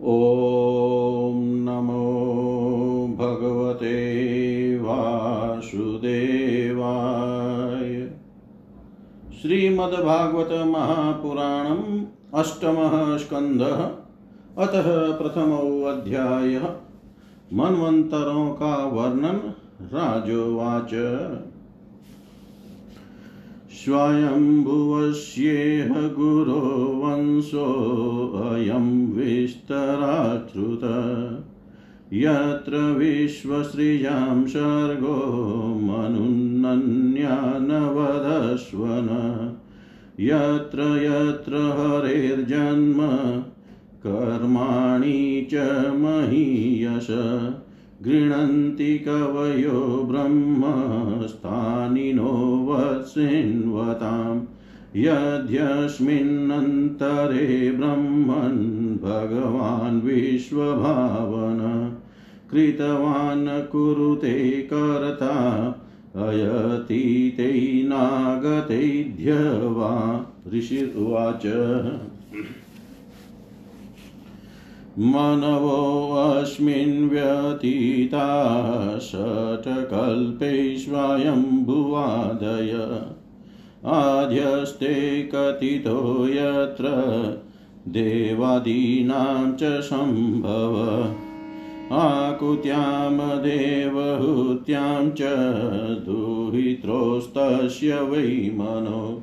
ॐ नमो भगवते वासुदेवाय श्रीमद्भागवत महापुराणम् अष्टमः स्कन्धः अतः प्रथमोऽध्यायः मन्वन्तरों का वर्णन राजोवाच स्वयंभुवस्येह गुरो वंशोऽयं विस्तराश्रुत। यत्र विश्वसृजां सर्गो मनुन्नन्यानवदस्वन यत्र यत्र हरेर्जन्म कर्माणि च महीयश। गृह्णन्ति कवयो ब्रह्मस्थानिनो वत्सिन्वताम् यद्यस्मिन्नन्तरे ब्रह्मन् भगवान् विश्वभावन कृतवान् कुरुते कर्ता, अयतीते नागतैध्य वा ऋषिर्वाच मनवोऽस्मिन् व्यतीता षट्कल्पेष्वयम्भुवादय आद्यस्ते कथितो यत्र देवादीनां च सम्भव। आकुत्यां देवहूत्यां च दुहित्रोस्तस्य वै मनो।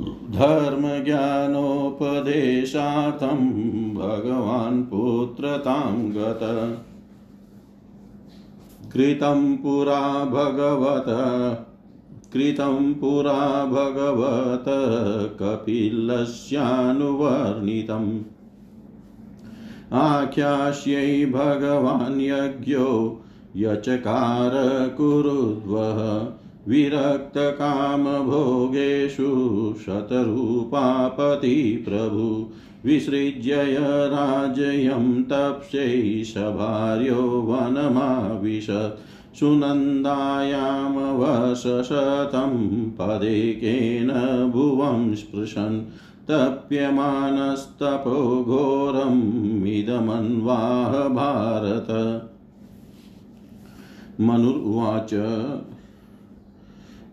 धर्मज्ञानोपदेशार्थं भगवान् पुत्रतां गत कृतं पुरा भगवत, कृतं पुरा भगवत, कपिलस्यानुवर्णितम्। आख्यास्यै भगवान् यज्ञो यचकार कुरुद्वः। विरक्तकामभोगेषु शतरूपापति प्रभु। विसृज्य राजयं तप्स्यै सभार्यो वनमाविशत् सुनन्दायामवशतं पदेकेन भुवं स्पृशन्। तप्यमानस्तपो घोरमिदमन्वाह भारत। मनुर्वाच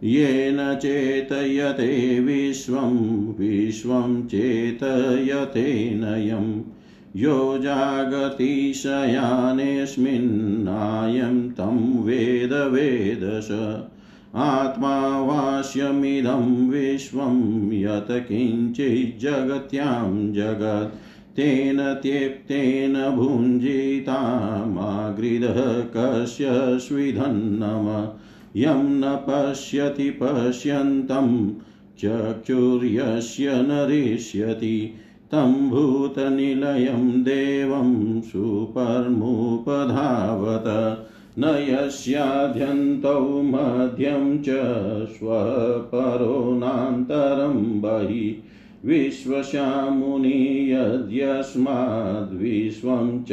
येन चेतयते विश्वं विश्वं चेतयतेनयं यो जागतिशयानेऽस्मिन्नायं तं वेद वेदश। आत्मा वास्यमिदं विश्वं, यत् किञ्चिज्जगत्यां जगत्। तेन त्यक्तेन भुञ्जितामागृधः कस्य स्विधन्नम। यं न पश्यति पश्यन्तं, चक्षुर्यस्य नरिष्यति, तं भूतनिलयं देवं सुपर्मुपधावत, न यस्याद्यन्तौ मध्यं च स्वपरोनान्तरं बहिः विश्वस्यामुनि यद्यस्माद्विश्वं च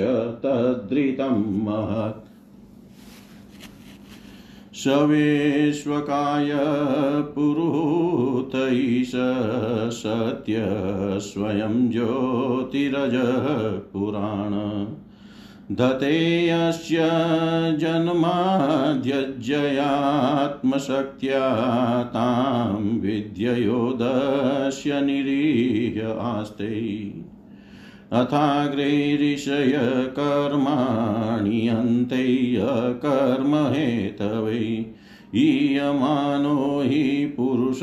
तद्रितं महत्। शवेश्वकाय पुरुहूतैष सत्य स्वयं ज्योतिरजः पुराण। धतेऽस्य जन्माध्यज्ययात्मशक्त्या तां विद्ययोदस्य निरीह आस्ते। अथाग्रैरिषय कर्माणि अन्तैयकर्महेतवै ईयमानो हि पुरुष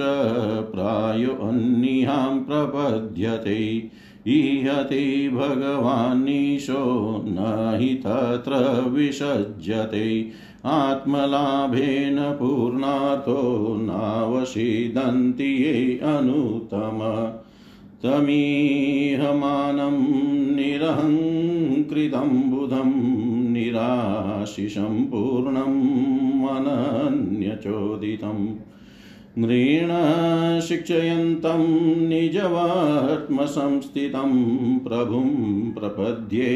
प्रायोऽन्निहां प्रपद्यते। ईहते भगवान्नीशो न हि तत्र विसज्यते। आत्मलाभेन पूर्णार्थो नावसीदन्ति ये अनुतम तमीहमानं निरहङ्कृतं बुधं निराशिषं पूर्णम् अनन्यचोदितम् नृण शिक्षयन्तं निजवात्मसंस्थितं प्रभुं प्रपद्ये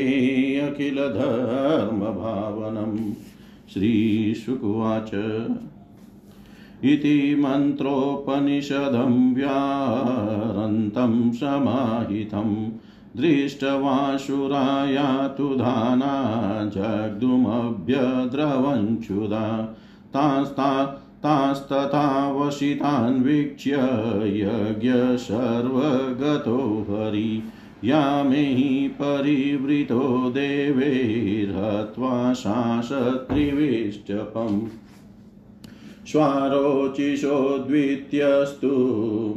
अखिलधर्मभावनं श्रीशुकुवाच इति मन्त्रोपनिषदं व्यारन्तं समाहितं। दृष्टवाशुराया तु धाना जग्धुमभ्यद्रवञ्चुदा तास्ता तास्तथा वशितान् वीक्ष्य यज्ञ सर्वगतो हरि। यामेहि परिवृतो देवैर्हत्वा शासत्रिविष्टपम्। स्वारोचिषो द्वितीयस्तु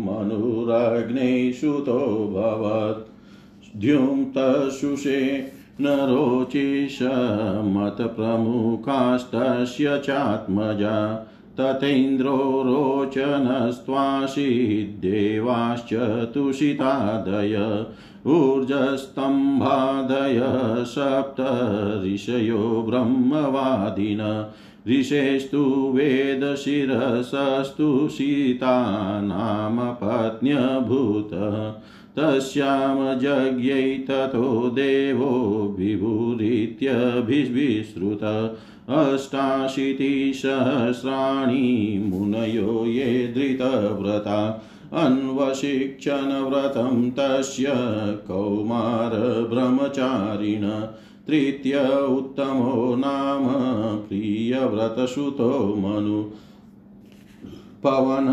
मनुरग्ने सुतोऽभवत् द्युम्तशुषे न रोचिषमतप्रमुखास्तस्य चात्मजा, तथेन्द्रो रोचनस्त्वासीद्देवाश्च तुषितादय, ऊर्जस्तम्भादय सप्त ऋषयो ब्रह्मवादिन। ऋषेस्तु वेदशिरसस्तु सीता नाम पत्न्यभूत तस्यां यज्ञै ततो देवो विभुरित्यभिश्रुत अष्टाशीतिसहस्राणि मुनयो ये धृतव्रता। अन्वशिक्षणव्रतं तस्य कौमारब्रह्मचारिण। तृतीय उत्तमो नाम प्रियव्रतसुतो मनु। पवन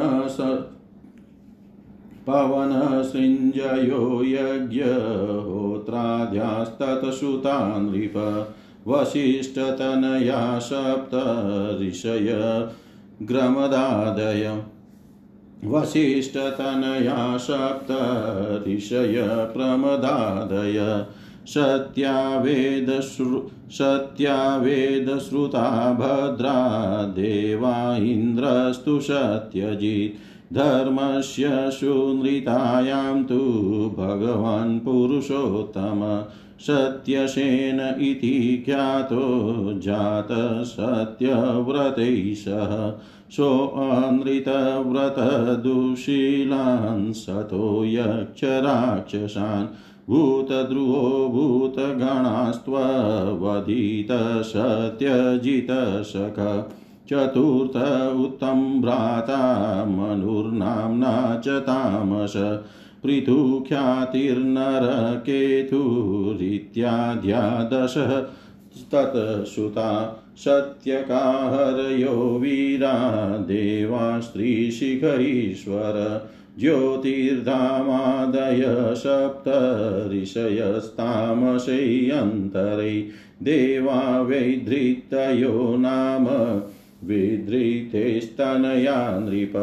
पवनसृञ्जयो यज्ञहोत्राद्यास्ततसुता नृप वसिष्ठतनया सप्त ऋषय ग्रमदादय। वसिष्ठतनया सप्त ऋषय प्रमदादय। सत्यावेदश्रु सत्यावेदश्रुता भद्रा देवा इन्द्रस्तु सत्यजित्। धर्मस्य सुनृतायां तु भगवान् पुरुषोत्तम। सत्यसेन इति ख्यातो जातसत्यव्रतैः सह। सोऽनृतव्रतदुशीलान् सतो यक्षराक्षसान् भूतध्रुवो भूतगणास्त्ववधितसत्यजितसख चतुर्थ उत्तम भ्राता मनुर्नाम्ना च तामस। पृथुख्यातिर्नरकेतुरित्याद्या दश तत्सुता सत्यकाहरयो वीरा। देवा स्त्रीशिखरीश्वर ज्योतिर्धामादय सप्त ऋषयस्तामशयन्तरै देवा वैधृतयो नाम विधृतेस्तनया नृप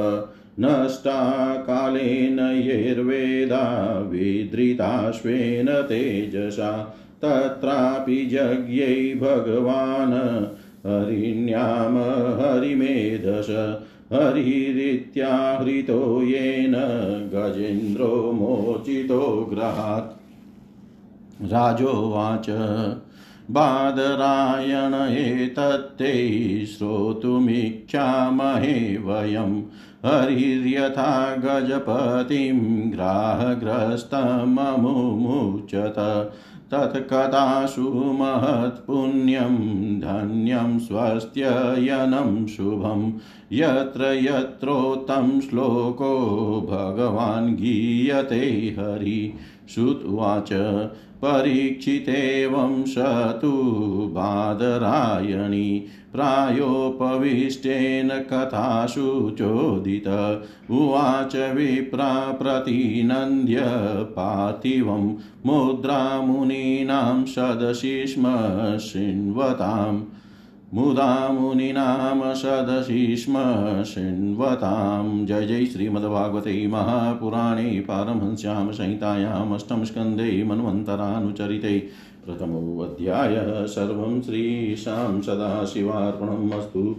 नष्टा कालेन येर्वेदा विधृताश्वेन तेजसा तत्रापि यज्ञै भगवान् हरिण्याम हरिमेधस हरिरित्याहृतो येन गजेन्द्रो मोचितो ग्रहात् राजोवाच बादरायण एतत्ते श्रोतुमिच्छामहे वयं। हरिर्यथा गजपतिं ग्राहग्रस्तममुमुचत। तत्कदाशु महत्पुण्यं धन्यं स्वस्त्ययनं शुभं। यत्र यत्रोत्तं श्लोको भगवान् गीयते हरि। श्रुत्वाच परीक्षितेवं स तु बादरायणी प्रायोपविष्टेन कथासु चोदित। उवाच विप्रा प्रतिनन्द्य पार्थिवं। मुद्रामुनीनां सदसि शृण्वताम्। मुदा मुनीनां सदसि स्म शृण्वतां जय जय श्रीमद्भागवते महापुराणे पारमहंस्यां संहितायाम् अष्टमस्कन्धे मन्वन्तरानुचरिते प्रथमोऽध्यायः। सर्वं श्रीशां सदाशिवार्पणम् अस्तु।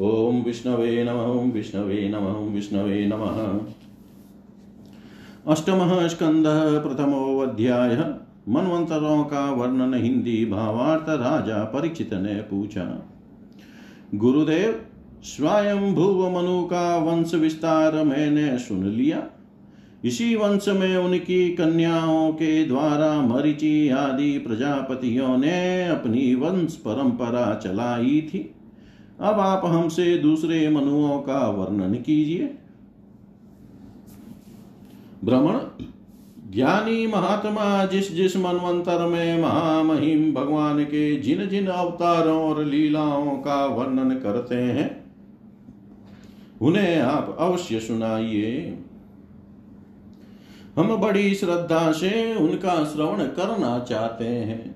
ॐ विष्णवे नमः, ॐ विष्णवे नमः, ॐ विष्णवे नमः। अष्टमः स्कन्धः प्रथमोऽध्यायः। मनवंतरों का वर्णन हिंदी भावार्थ राजा परीक्षित ने पूछा। गुरुदेव, स्वयं भुव मनु का वंश विस्तार मैंने सुन लिया। इसी वंश में उनकी कन्याओं के द्वारा मरिचि आदि प्रजापतियों ने अपनी वंश परंपरा चलाई थी। अब आप हमसे दूसरे मनुओं का वर्णन कीजिए। भ्रमण ज्ञानी महात्मा जिस जिस मनवंतर में महामहिम भगवान के जिन जिन अवतारों और लीलाओं का वर्णन करते हैं, उन्हें आप अवश्य सुनाइए। हम बड़ी श्रद्धा से उनका श्रवण करना चाहते हैं।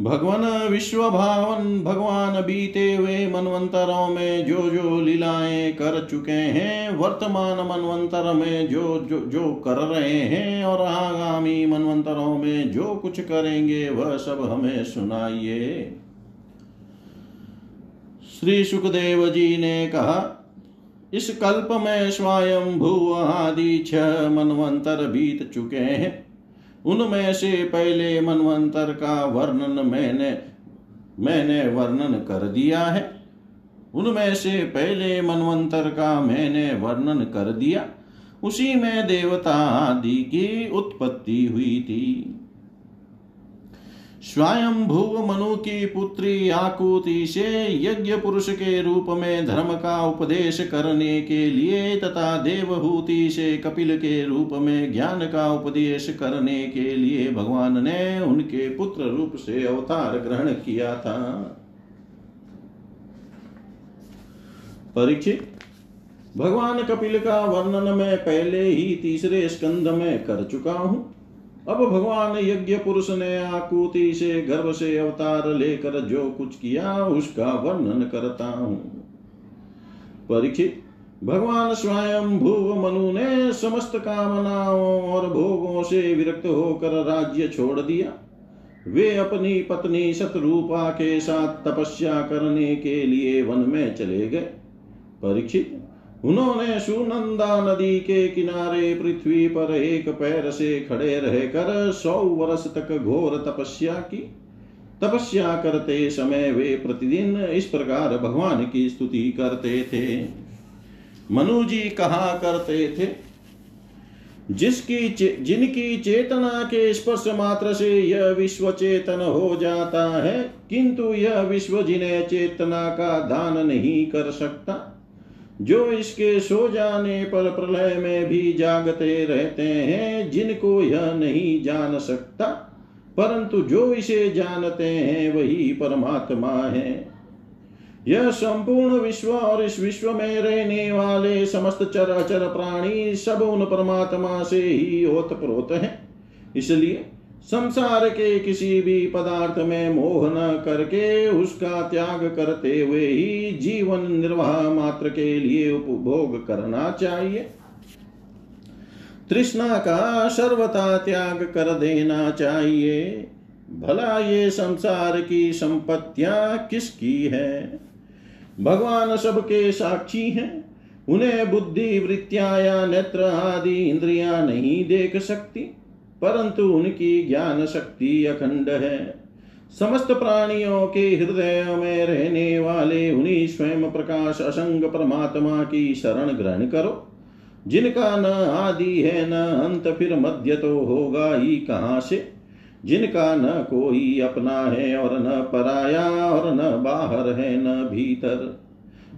भगवान विश्व भावन भगवान बीते हुए मनवंतरों में जो जो लीलाएँ कर चुके हैं, वर्तमान मनवंतर में जो जो जो कर रहे हैं और आगामी मनवंतरों में जो कुछ करेंगे, वह सब हमें सुनाइए। श्री सुखदेव जी ने कहा, इस कल्प में स्वयं भू आदि छह मनवंतर बीत चुके हैं। उनमें से पहले मनवंतर का वर्णन मैंने मैंने वर्णन कर दिया है। उनमें से पहले मनवंतर का मैंने वर्णन कर दिया। उसी में देवता आदि की उत्पत्ति हुई थी। स्वयं भूव मनु की पुत्री आकुति से यज्ञ पुरुष के रूप में धर्म का उपदेश करने के लिए तथा देवहूति से कपिल के रूप में ज्ञान का उपदेश करने के लिए भगवान ने उनके पुत्र रूप से अवतार ग्रहण किया था। परीक्षित, भगवान कपिल का वर्णन मैं पहले ही तीसरे स्कंद में कर चुका हूँ। अब भगवान यज्ञ पुरुष ने आकुति से गर्भ से अवतार लेकर जो कुछ किया, उसका वर्णन करता हूँ। परीक्षित, भगवान स्वयं भूव मनु ने समस्त कामनाओं और भोगों से विरक्त होकर राज्य छोड़ दिया। वे अपनी पत्नी शत्रुपा के साथ तपस्या करने के लिए वन में चले गए। परीक्षित उन्होंने सुनंदा नदी के किनारे पृथ्वी पर एक पैर से खड़े रहकर सौ वर्ष तक घोर तपस्या की। तपस्या करते समय वे प्रतिदिन इस प्रकार भगवान की स्तुति करते थे। मनु जी कहा करते थे जिसकी चे, जिनकी चेतना के स्पर्श मात्र से यह विश्व चेतन हो जाता है किंतु यह विश्व जिन्हें चेतना का दान नहीं कर सकता जो इसके सो जाने पर प्रलय में भी जागते रहते हैं, जिनको यह नहीं जान सकता, परंतु जो इसे जानते हैं, वही परमात्मा है। यह संपूर्ण विश्व और इस विश्व में रहने वाले समस्त चर अचर प्राणी सब उन परमात्मा से ही ओतप्रोत हैं। इसलिए संसार के किसी भी पदार्थ में मोह न करके उसका त्याग करते हुए ही जीवन निर्वाह मात्र के लिए उपभोग करना चाहिए। तृष्णा का सर्वथा त्याग कर देना चाहिए। भला ये संसार की संपत्तियाँ किसकी है? भगवान सबके साक्षी हैं। उन्हें बुद्धि, वृत्तियाँ या नेत्र आदि इंद्रियाँ नहीं देख सकती। परंतु उनकी ज्ञान शक्ति अखंड है। समस्त प्राणियों के हृदय में रहने वाले उन्हीं स्वयं प्रकाश असंग परमात्मा की शरण ग्रहण करो। जिनका न आदि है, न अंत, फिर मध्य तो होगा ही कहाँ से? जिनका न कोई अपना है और न पराया और न बाहर है, न भीतर।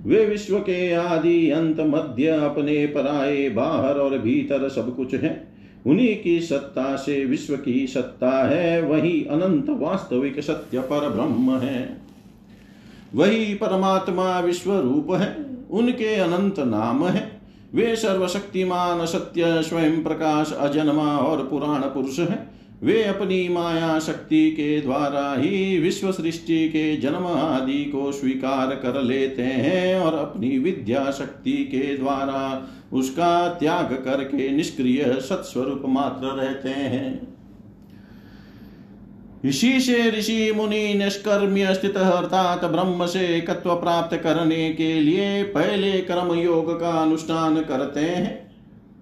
वे विश्व के आदि अंत, मध्य, अपने पराए बाहर और भीतर सब कुछ है। उन्हीं की सत्ता से विश्व की सत्ता है, वही अनंत वास्तविक सत्य पर ब्रह्म है। वही परमात्मा विश्व रूप है, उनके अनंत नाम है। वे सर्वशक्तिमान, सत्य, स्वयं प्रकाश, अजन्मा और पुराण पुरुष है। वे अपनी माया शक्ति के द्वारा ही विश्व सृष्टि के जन्म आदि को स्वीकार कर लेते हैं और अपनी विद्या शक्ति के द्वारा उसका त्याग करके निष्क्रिय सत्स्वरूप मात्र रहते हैं। इसी से ऋषि मुनि निष्कर्म्य स्थित अर्थात ब्रह्म से एकत्व प्राप्त करने के लिए पहले कर्म योग का अनुष्ठान करते हैं।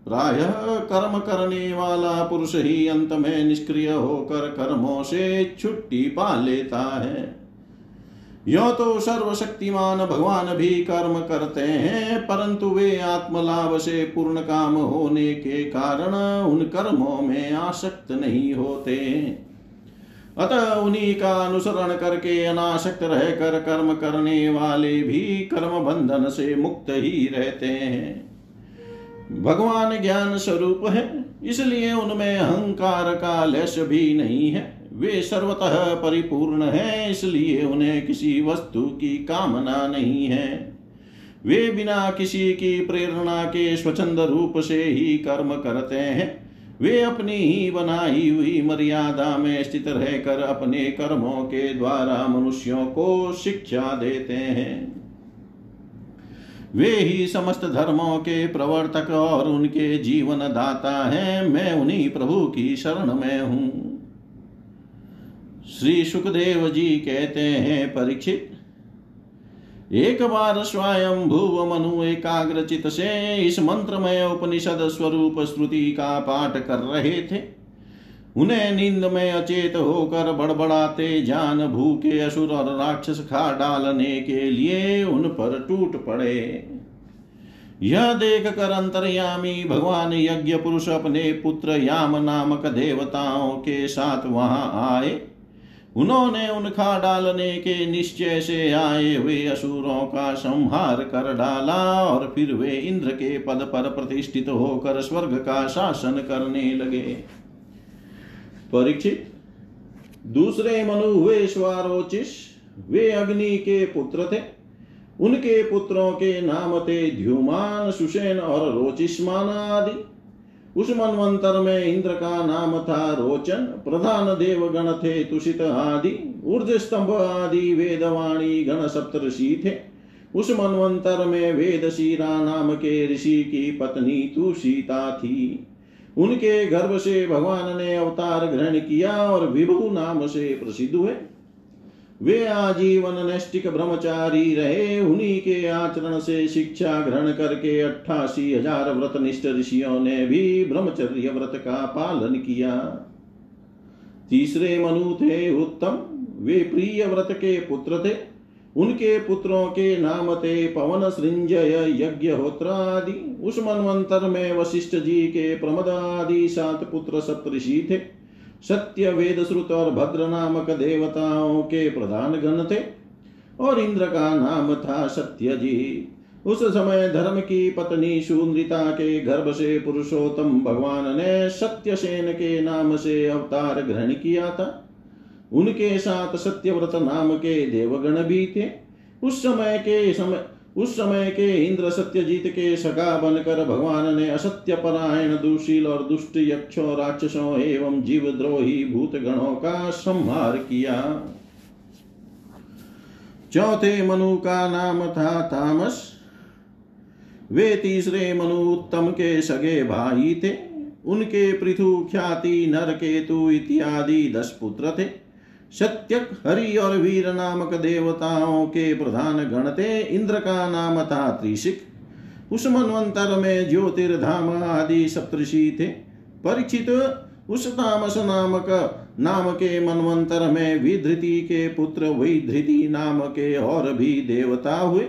प्राय कर्म करने वाला पुरुष ही अंत में निष्क्रिय होकर कर्मों से छुट्टी पा लेता है। यो तो सर्वशक्तिमान भगवान भी कर्म करते हैं, परंतु वे आत्मलाभ से पूर्ण काम होने के कारण उन कर्मों में आसक्त नहीं होते। अतः उन्हीं का अनुसरण करके अनासक्त रहकर कर्म करने वाले भी कर्म बंधन से मुक्त ही रहते हैं। भगवान ज्ञान स्वरूप है, इसलिए उनमें अहंकार का लेश भी नहीं है। वे सर्वतः परिपूर्ण है, इसलिए उन्हें किसी वस्तु की कामना नहीं है। वे बिना किसी की प्रेरणा के स्वच्छंद रूप से ही कर्म करते हैं। वे अपनी ही बनाई हुई मर्यादा में स्थित रहकर अपने कर्मों के द्वारा मनुष्यों को शिक्षा देते हैं। वे ही समस्त धर्मों के प्रवर्तक और उनके जीवन दाता हैं। मैं उन्हीं प्रभु की शरण में हूँ। श्री सुखदेव जी कहते हैं, परीक्षित, एक बार स्वयं भूव मनु एकाग्रचित से इस मंत्रमय उपनिषद स्वरूप श्रुति का पाठ कर रहे थे। उन्हें नींद में अचेत होकर बड़बड़ाते जान भूखे असुर और राक्षस खा डालने के लिए उन पर टूट पड़े। यह देख कर अंतर्यामी भगवान यज्ञ पुरुष अपने पुत्र याम नामक देवताओं के साथ वहाँ आए। उन्होंने उन खा डालने के निश्चय से आए हुए असुरों का संहार कर डाला और फिर वे इंद्र के पद पर प्रतिष्ठित होकर स्वर्ग का शासन करने लगे। परीक्षित। दूसरे मनु हुए स्वारोचिस वे अग्नि के पुत्र थे। उनके पुत्रों के नाम थे ध्युमान सुषेन और रोचिस्मान आदि उस मनवंतर में इंद्र का नाम था रोचन, प्रधान देव गण थे तुषित आदि। ऊर्ज स्तंभ आदि वेदवाणी गण सप्तषि थे। उस मनवंतर में वेद शीरा नाम के ऋषि की पत्नी तुषिता थी। उनके गर्भ से भगवान ने अवतार ग्रहण किया और विभु नाम से प्रसिद्ध हुए। वे आजीवन नैष्टिक ब्रह्मचारी रहे। उन्हीं के आचरण से शिक्षा ग्रहण करके अट्ठासी हज़ार व्रत निष्ठ ऋषियों ने भी ब्रह्मचर्य व्रत का पालन किया। तीसरे मनु थे उत्तम। वे प्रिय व्रत के पुत्र थे। उनके पुत्रों के नाम थे पवन सृंजय यज्ञ होत्र आदि उस मनवंतर में वशिष्ठ जी के प्रमद आदि सात पुत्र सप्तषि थे। सत्य वेद श्रुत और भद्र नामक देवताओं के प्रधान गण थे। और इंद्र का नाम था सत्य जी। उस समय धर्म की पत्नी सुंद्रिता के गर्भ से पुरुषोत्तम भगवान ने सत्यसेन के नाम से अवतार ग्रहण किया था। उनके साथ सत्यव्रत नाम के देवगण भी थे। उस समय के समय उस समय के इंद्र सत्यजीत के सगा बनकर भगवान ने असत्य परायण, दुशील और दुष्ट यक्षों, राक्षसों एवं जीव द्रोही भूत गणों का संहार किया। चौथे मनु का नाम था तामस। वे तीसरे मनु उत्तम के सगे भाई थे। उनके पृथु ख्याति नर केतु इत्यादि दस पुत्र थे। सत्यक हरि और वीर नामक देवताओं के प्रधान गण थे इंद्र का नाम था त्रिशिक उस मनवंतर में ज्योतिर्धाम आदि सप्तषि थे। परीक्षित उस तामस नामक नाम के मनवंतर में विधृति के पुत्र विधृति नाम के और भी देवता हुए।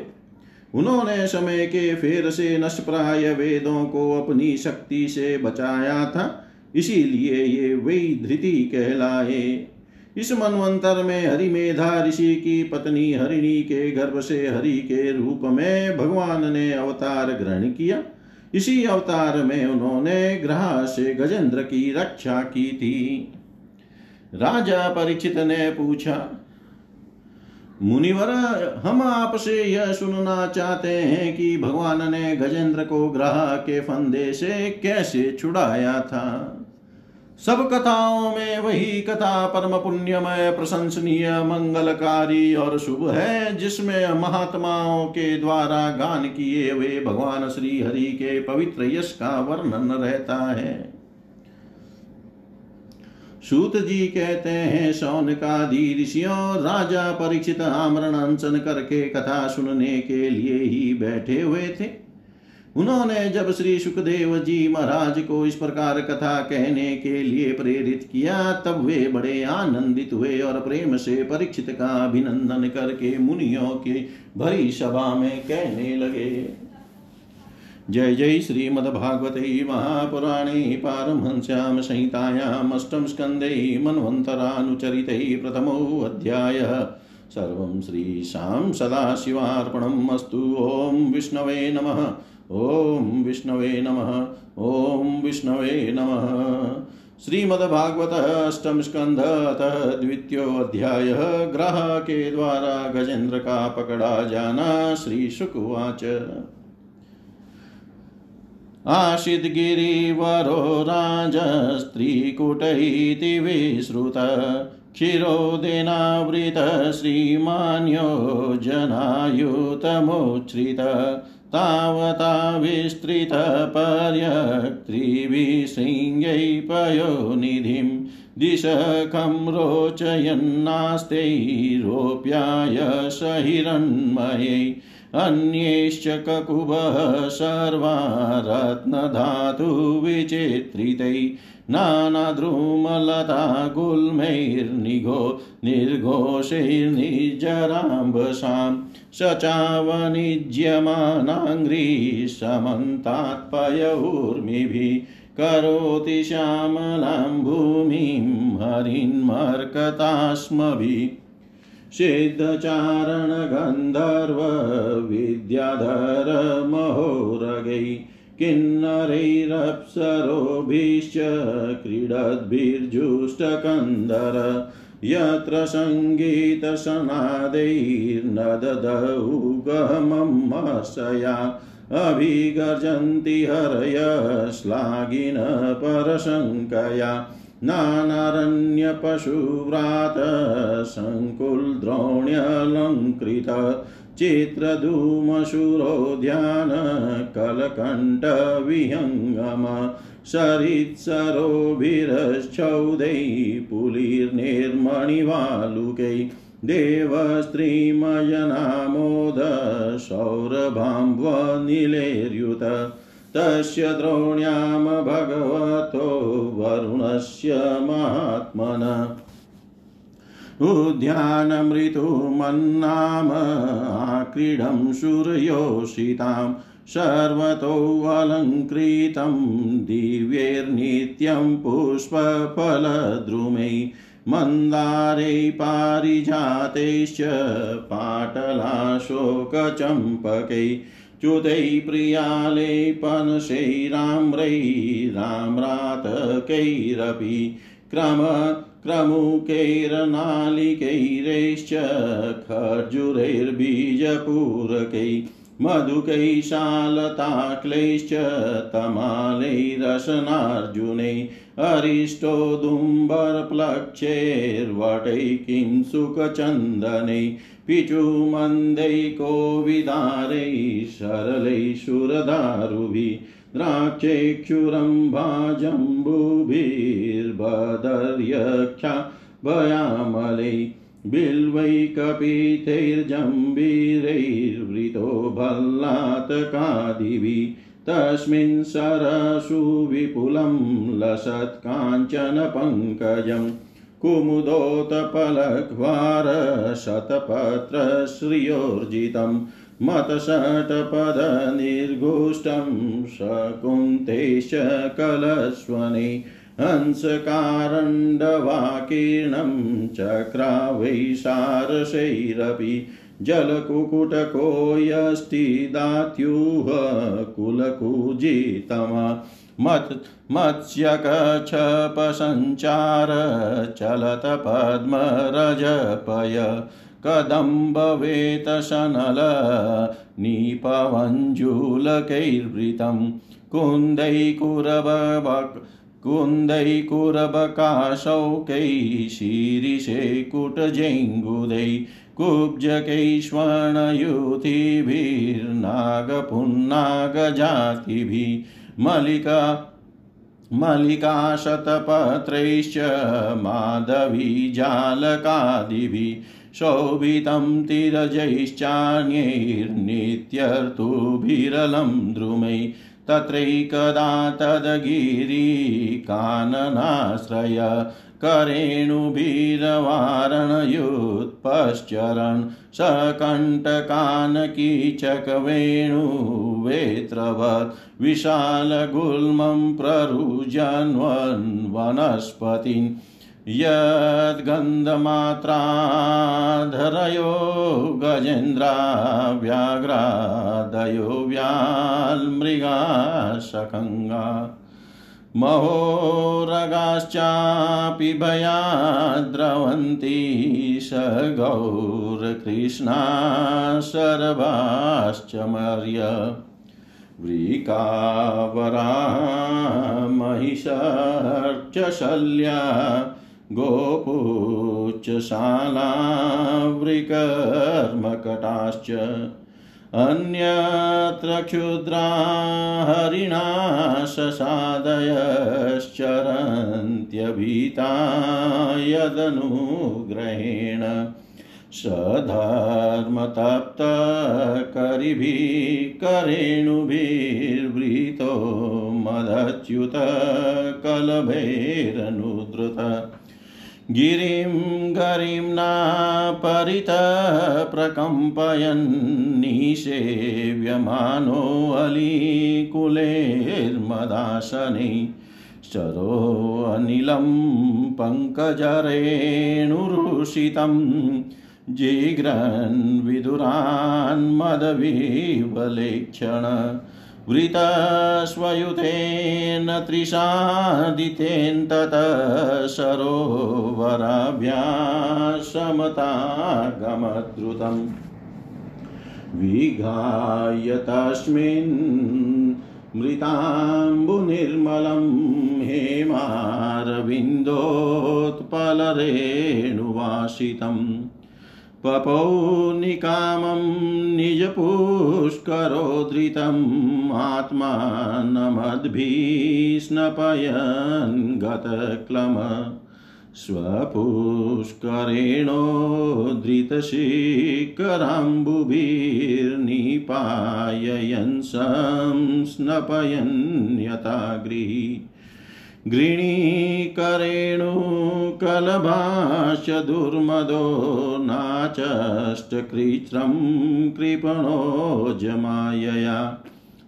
उन्होंने समय के फेर से नष्प्राय वेदों को अपनी शक्ति से बचाया था। इसीलिए ये वे धृति कहलाए। इस मनवंतर में हरिमेधा ऋषि की पत्नी हरिणी के गर्भ से हरि के रूप में भगवान ने अवतार ग्रहण किया। इसी अवतार में उन्होंने ग्रह से गजेंद्र की रक्षा की थी। राजा परिचित ने पूछा, मुनिवर, हम आपसे यह सुनना चाहते हैं कि भगवान ने गजेंद्र को ग्रह के फंदे से कैसे छुड़ाया था? सब कथाओं में वही कथा परम पुण्यमय, प्रशंसनीय, मंगलकारी और शुभ है, जिसमें महात्माओं के द्वारा गान किए हुए भगवान श्री हरि के पवित्र यश का वर्णन रहता है। सूत जी कहते हैं, शौनकादि ऋषियों, राजा परीक्षित आमरण अनशन करके कथा सुनने के लिए ही बैठे हुए थे। उन्होंने जब श्री सुखदेव जी महाराज को इस प्रकार कथा कहने के लिए प्रेरित किया, तब वे बड़े आनंदित हुए और प्रेम से परीक्षित का अभिनंदन करके मुनियों के भरी सभा में कहने लगे। जय जय श्रीमद्भागवते महापुराणे पारमहंस्यां संहितायाम् अष्टम स्कन्धे मन्वन्तरानुचरिते प्रथमोऽध्यायः। सर्वं श्रीशां अस्तु, ॐ विष्णवे नमः। ॐ विष्णवे नमः ॐ विष्णवे नमः। श्रीमद्भागवत अष्टम स्कंध अतः द्वितीयोऽध्यायः ग्रह के द्वारा गजेंद्र का पकड़ा जाना श्री शुकवाच आशिद्गिरिवरो राजस्त्रीकुट इति विश्रुत, क्षीरोदेनावृत श्रीमान्यो जनायुतमुच्छ्रित। तावता विस्तृतपर्यक्त्रिभिशृङ्गै पयोनिधिं दिशखं रोचयन्नास्तैरोप्याय सहिरण्मयै अन्यैश्च ककुभः सर्वा रत्नधातुविचित्रितै नानाद्रुमलता गुल्मैर्निघो निर्घोषैर्निजराम्बसाम् स चावनिज्यमानाङ्घ्रिशमन्तात्पयौर्मिभिः करोति श्यामलां भूमिं हरिन्मर्कतास्मभिः। सिद्धचारणगन्धर्वविद्याधरमहोरगै किन्नरैरप्सरोभिश्च क्रीडद्भिर्जुष्टकन्दर। यत्र सङ्गीतसनादैर्नददौगममशया अभिगर्जन्ति हरय श्लाघिन परशङ्कया नानारण्यपशुव्रात सङ्कुलद्रोण्यलङ्कृत कलकण्ठविहङ्गम सरित्सरोभिरश्चौदै पुलिर्निर्मणिवालुकै देवस्त्रीमयनामोद सौरभाम्बनिलेर्युत तस्य द्रोण्यां भगवतो वरुणस्य महात्मन। उद्यानमृतुमन्नाम आक्रीडं सूर्योषितां सर्वतोऽलङ्कृतं दिव्यैर्नित्यं पुष्पफलद्रुमै मन्दारे पारिजातैश्च पाटलाशोकचम्पकै च्युतै प्रियालेपनशैराम्रैराम्रातकैरपि क्रम क्रमुकैरनालिकैरैश्च खर्जुरैर्बीजपूरकै मधुकै शालताक्लैश्च तमालैरशनार्जुनै अरिष्टोदुम्बरप्लक्षैर्वटै किंसुकचन्दनै पिचुमन्दैकोविदारै सरलै सुरदारुभिः द्राक्षैक्षुरम्भाजम्बुभिर्बदर्यख्या भयामलै बिल्वैकपितैर्जम्बीरैर्वृतो भल्लातकादिभिः तस्मिन् सरसु विपुलं लसत्काञ्चनपङ्कजम् कुमुदोत्पलक्वारशतपत्रश्रियोर्जितं मतषट्पदनिर्गुष्टं शकुन्तेश्च कलस्वने। हंसकारण्डवाकीर्णं चक्रावैसारशैरपि जलकुकुटको यष्टिदात्युह कुलकुजितमा मत् मत्स्यकच्छपसञ्चार चलतपद्मरजपय कदम्बवेतशनल नीपवञ्जुलकैर्वृतं। कुन्दैकुरबक कुन्दैकुरबकाशौकै शीरिषे कुटजेङ्गुदै कुब्जकैष्वणयुतिभिर्नागपुन्नागजातिभिः मलिका मलिकाशतपत्रैश्च माधवीजालकादिभिः शोभितं तिरजैश्चान्यैर्नित्यर्तुभिरलं द्रुमै तत्रैकदा तद्गिरिकाननाश्रय करेणुभिरवारणयुत्पश्चरन् सकण्टकान् कीचकवेणुवेत्रवत् विशालगुल्मं प्ररुजन्वन् वनस्पतिन् यद्गन्धमात्राधरयो गजेन्द्रा व्याघ्रादयो व्याल्मृगा सखङ्गा महोरगाश्चापि भया द्रवन्ति स गौरकृष्णा शरभाश्च मर्य। वृकावरा महिषर्च शल्या गोपुच्चशालावृकर्मकटाश्च अन्यत्र क्षुद्रा हरिणा शशादयश्चरन्त्यभीता यदनुग्रहेण सधर्मतप्तकरिभिः करेणुभिर्वृतो मदच्युत गिरिं गरिं नापरितः प्रकम्पयन् निषेव्यमानोऽलीकुलेर्मदासने चरोऽनिलं पङ्कजरेणुरुषितं जिघ्रन् विदुरान्मदविवलेक्षण वृतस्वयुतेन त्रिशादितेन ततः सरोवराभ्यासमतागमद्रुतम्। विघाय तस्मिन् मृताम्बुनिर्मलं हेमारविन्दोत्पलरेणुवासितम्। पपौ निकामं निजपुष्करोद्धृतम् आत्मानमद्भिस्नपयन् गतक्लम स्वपुष्करेणोद्धृतशिखराम्बुभिर्निपाययन् संस्नपयन् यथा गृही गृणीकरेणुकलभाश्च दुर्मदो नाचष्टकृत्रं कृपणो जमायया।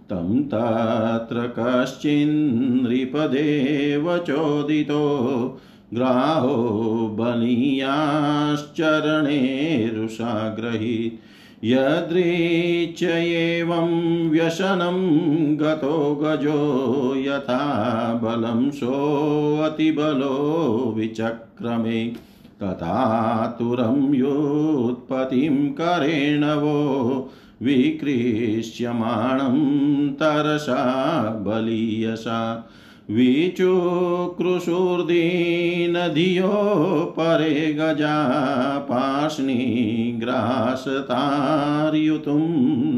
तं तत्र कश्चिन्नृपदेव चोदितो ग्राहो बलीयाश्चरणेरुषाग्रही यदृच्छयेवं व्यसनं गतो गजो यथा बलं सोऽतिबलो विचक्रमे तथातुरं योत्पत्तिं करेण वो विकृष्यमाणं तरसा बलीयसा विचुक्रुशूर्दीनधियो परे गजा पार्ष्णिग्रासतार्युतुं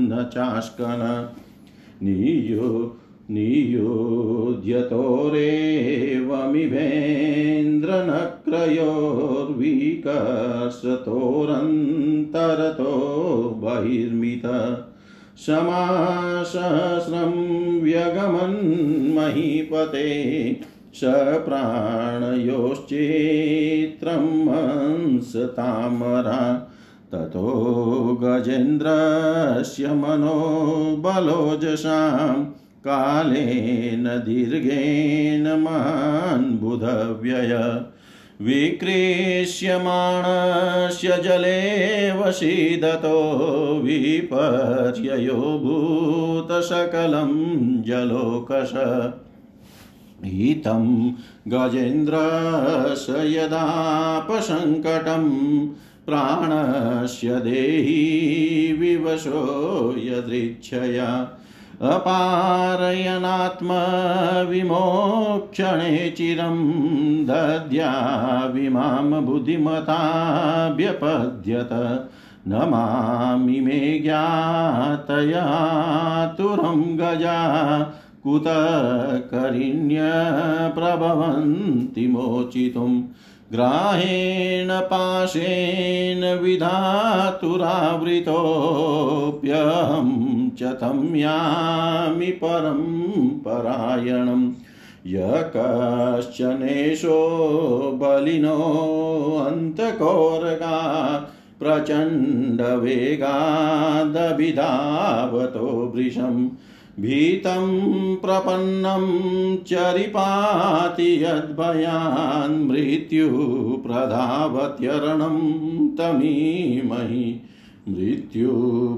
न चास्कन नियो नियोध्यतोरेवमिभेन्द्रनक्रयोर्विकसतोरन्तरतो बहिर्मित। समासहस्रं व्यगमन्महीपते स प्राणयोश्चित्रं हंसतामरा ततो गजेन्द्रस्य मनोबलोजसां कालेन दीर्घेन महान् बुधव्यय। विकृष्यमाणस्य जले वशीदतो विपर्ययो भूतसकलं जलोकश। हितं गजेन्द्रस यदापसङ्कटं प्राणस्य देहि विवशो यदृच्छया। अपारयनात्मविमोक्षणे चिरं दद्याविमां बुद्धिमताभ्यपद्यत। नमामि मे ज्ञातयातुरं गजा। कुतकरिण्यप्रभवन्ति मोचितुम् ग्राहेण पाशेन विधातुरावृतोऽप्यहं च तं यामि परं परायणम् य कश्चनेशो बलिनोऽन्तकोरगा प्रचण्डवेगादभिधावतो वृषम् भीतं प्रपन्नं चरिपाति यद्भयान् मृत्युप्रधावत्यरणं तमीमहि। मृत्युप्रधावत्यरणं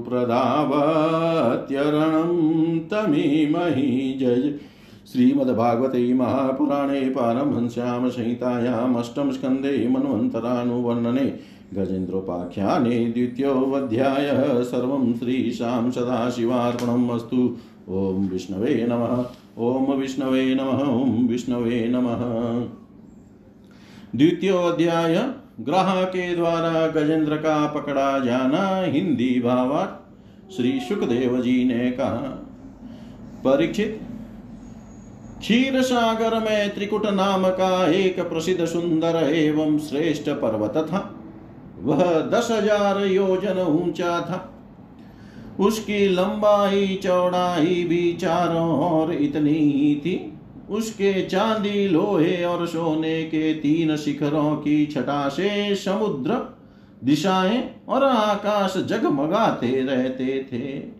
तमीमहि जय। श्रीमद्भागवते महापुराणे पारमहंस्यां संहितायाम् अष्टमस्कन्धे मन्वन्तरानुवर्णने गजेन्द्रोपाख्याने द्वितीयोऽध्यायः। सर्वं श्रीशां सदाशिवार्पणम् अस्तु। ॐ विष्णवे नमः। ॐ विष्णवे नमः। ॐ विष्णवे नमः। द्वितीयोऽध्याय ग्रह के द्वारा गजेंद्र का पकड़ा जाना हिंदी भावार्थ, श्री सुखदेव जी ने कहा। परीक्षित क्षीर सागर में त्रिकुट नाम का एक प्रसिद्ध सुंदर एवं श्रेष्ठ पर्वत था। वह दस हज़ार योजन ऊँचा था। उसकी लंबाई, चौड़ाई भी चारों ओर इतनी ही थी। उसके चांदी, लोहे और सोने के तीन शिखरों की छटा से समुद्र दिशाएँ और आकाश जगमगाते रहते थे।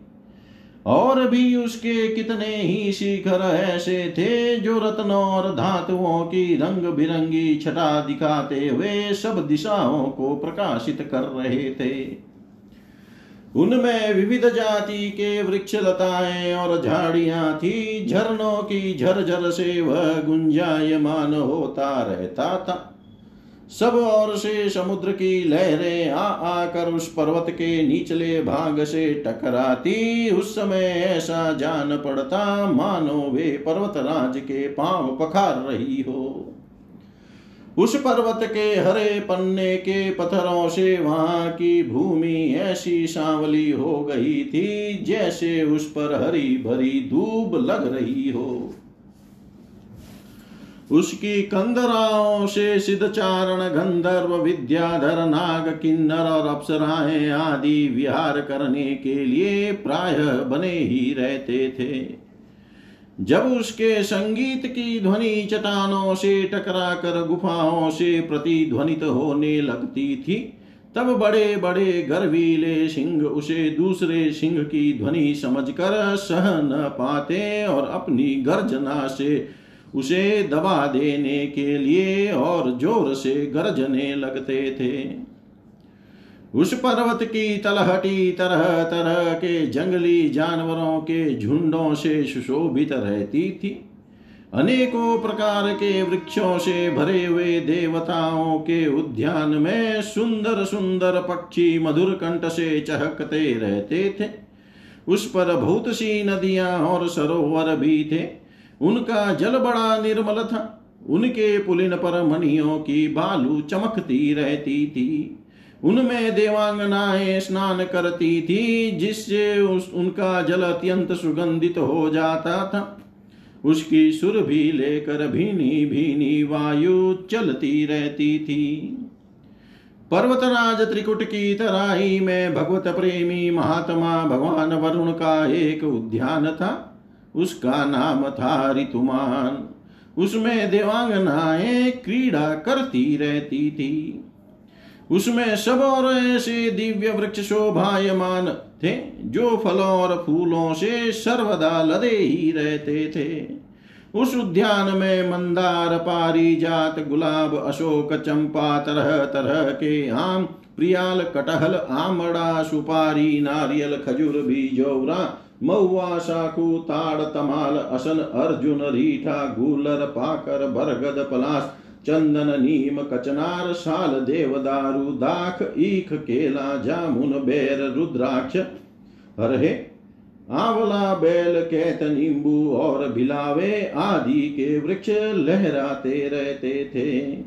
और भी उसके कितने ही शिखर ऐसे थे जो रत्नों और धातुओं की रंग बिरंगी छटा दिखाते हुए सब दिशाओं को प्रकाशित कर रहे थे। उनमें विविध जाति के वृक्ष लताएँ और झाड़ियाँ थी। झरनों की झरझर से वह गुंजायमान होता रहता था। सब ओर से समुद्र की लहरें आ आकर उस पर्वत के निचले भाग से टकराती। उस समय ऐसा जान पड़ता, मानो वे पर्वत राज के पाँव पखार रही हो। उस पर्वत के हरे पन्ने के पत्थरों से वहाँ की भूमि ऐसी सांवली हो गई थी, जैसे उस पर हरी भरी धूप लग रही हो। उसकी कंदराओं से सिद्धचारण गंधर्व, विद्याधर, नाग, किन्नर और अप्सराएँ आदि विहार करने के लिए प्राय बने ही रहते थे। जब उसके संगीत की ध्वनि चट्टानों से टकरा कर गुफाओं से प्रतिध्वनित होने लगती थी, तब बड़े बड़े गर्वीले सिंह उसे दूसरे सिंह की ध्वनि समझकर सह न पाते और अपनी गर्जना से उसे दबा देने के लिए और ज़ोर से गरजने लगते थे। उस पर्वत की तलहटी तरह तरह के जंगली जानवरों के झुंडों से सुशोभित रहती थी। अनेकों प्रकार के वृक्षों से भरे हुए देवताओं के उद्यान में सुंदर सुंदर पक्षी मधुर कंठ से चहकते रहते थे। उस पर बहुत सी नदियाँ और सरोवर भी थे। उनका जल बड़ा निर्मल था। उनके पुलिन पर मणियों की बालू चमकती रहती थी। उनमें देवांगनाएँ स्नान करती थी, जिससे उस, उनका जल अत्यंत सुगंधित हो जाता था। उसकी सुर भी लेकर भीनी भीनी वायु चलती रहती थी। पर्वतराज त्रिकुट की तराई में भगवत प्रेमी महात्मा भगवान वरुण का एक उद्यान था। उसका नाम था ऋतुमान उसमें देवांगनाएँ क्रीड़ा करती रहती थी। उसमें सब और ऐसे दिव्य वृक्ष शोभायमान थे, जो फलों और फूलों से सर्वदा लदे ही रहते थे। उस उद्यान में मंदार पारी जात गुलाब, अशोक, चंपा, तरह तरह के आम, प्रियाल, कटहल, आमड़ा, सुपारी, नारियल, खजूर बीजौरा महुआ, शाकू, ताड़, तमाल असन अर्जुन, रीठा, गूलर, पाकर, बरगद, पलाश चंदन नीम कचनार शाल देवदारु दाख ईख केला जामुन बेर रुद्राक्ष। हरहे आंवला बेल कैत नींबू और बिलावे आदि के वृक्ष लहराते रहते थे।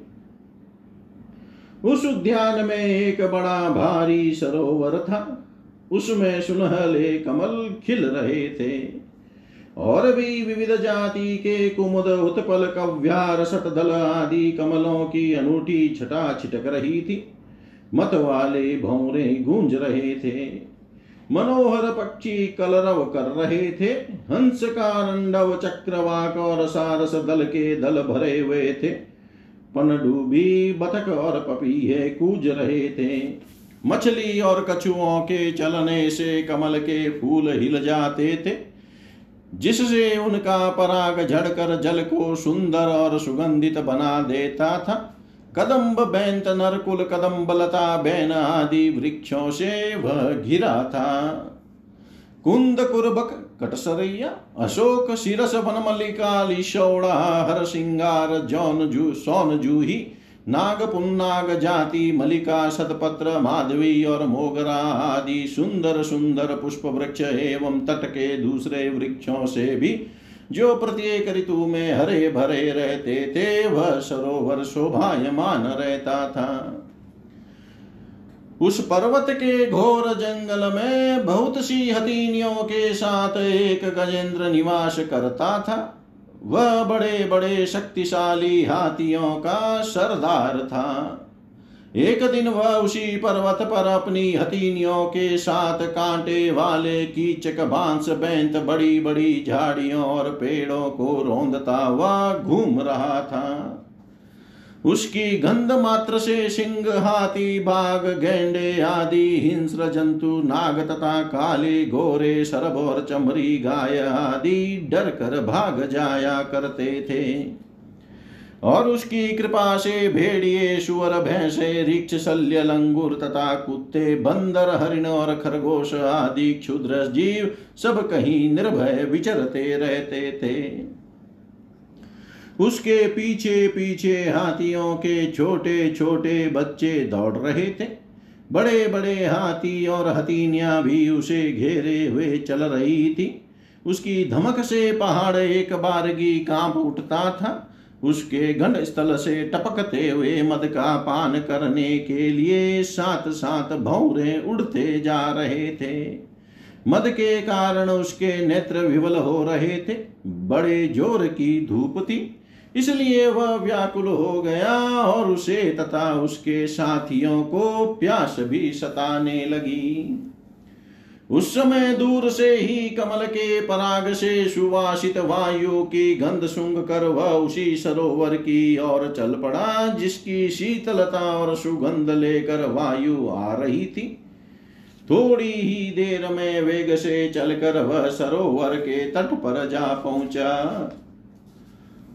उस उद्यान में एक बड़ा भारी सरोवर था, उसमें सुनहले कमल खिल रहे थे। और भी विविध जाति के कुमुद, उत्पल कव्यार सटदल आदि कमलों की अनूठी छटा छिटक रही थी। मत वाले भौरे गूंज रहे थे। मनोहर पक्षी कलरव कर रहे थे। हंस का रंडव चक्रवाक और सारस दल के दल भरे हुए थे। पनडूबी बतक और पपीहे कूज रहे थे। मछली और कछुओं के चलने से कमल के फूल हिल जाते थे। जिससे उनका पराग झड़कर जल को सुंदर और सुगंधित बना देता था। कदम्ब बैंत नरकुल, कदम्ब लता बैन आदि वृक्षों से वह घिरा था। कुंद कुर्बक कटसरैया, अशोक, शिरस, वनमल्लिका, लिशौड़ा हर सिंगार जौन जू सौन जूही नाग पुन्नाग जाति मलिका सतपत्र माधवी और मोगरा आदि सुंदर सुंदर पुष्प वृक्ष एवं तट के दूसरे वृक्षों से भी जो प्रत्येक ऋतु में हरे भरे रहते थे, वह सरोवर शोभायमान रहता था। उस पर्वत के घोर जंगल में बहुत सी हथीनियों के साथ एक गजेंद्र निवास करता था। वह बड़े बड़े शक्तिशाली हाथियों का सरदार था। एक दिन वह उसी पर्वत पर अपनी हथीनियों के साथ कांटे वाले कीचक बाँस बैंत बड़ी बड़ी झाड़ियों और पेड़ों को रोंदता हुआ घूम रहा था। उसकी गंध मात्र से सिंह, हाथी, बाघ, गेंडे आदि, हिंस्र, जंतु, नाग तथा काले, गोरे, सरब और चमरी, गाय आदि डर कर भाग जाया करते थे। और उसकी कृपा से भेड़िए, सुअर, भैंसे, रिक्ष, शल्य, लंगुर तथा कुत्ते, बंदर, हरिण और खरगोश आदि, क्षुद्र जीव सब कहीं निर्भय विचरते रहते थे। उसके पीछे पीछे हाथियों के छोटे छोटे बच्चे दौड़ रहे थे। बड़े बड़े हाथी और हथीनियाँ भी उसे घेरे हुए चल रही थी। उसकी धमक से पहाड़ एक बारगी काँप उठता था। उसके घन स्थल से टपकते हुए मद का पान करने के लिए साथ साथ भौरे उड़ते जा रहे थे। मद के कारण उसके नेत्र विवल हो रहे थे। बड़े ज़ोर की धूप थी। इसलिए वह व्याकुल हो गया और उसे तथा उसके साथियों को प्यास भी सताने लगी। उस समय दूर से ही कमल के पराग से सुवासित वायु की गंध सुंग कर वह उसी सरोवर की ओर चल पड़ा, जिसकी शीतलता और सुगंध लेकर वायु आ रही थी। थोड़ी ही देर में वेग से चलकर वह सरोवर के तट पर जा पहुँचा।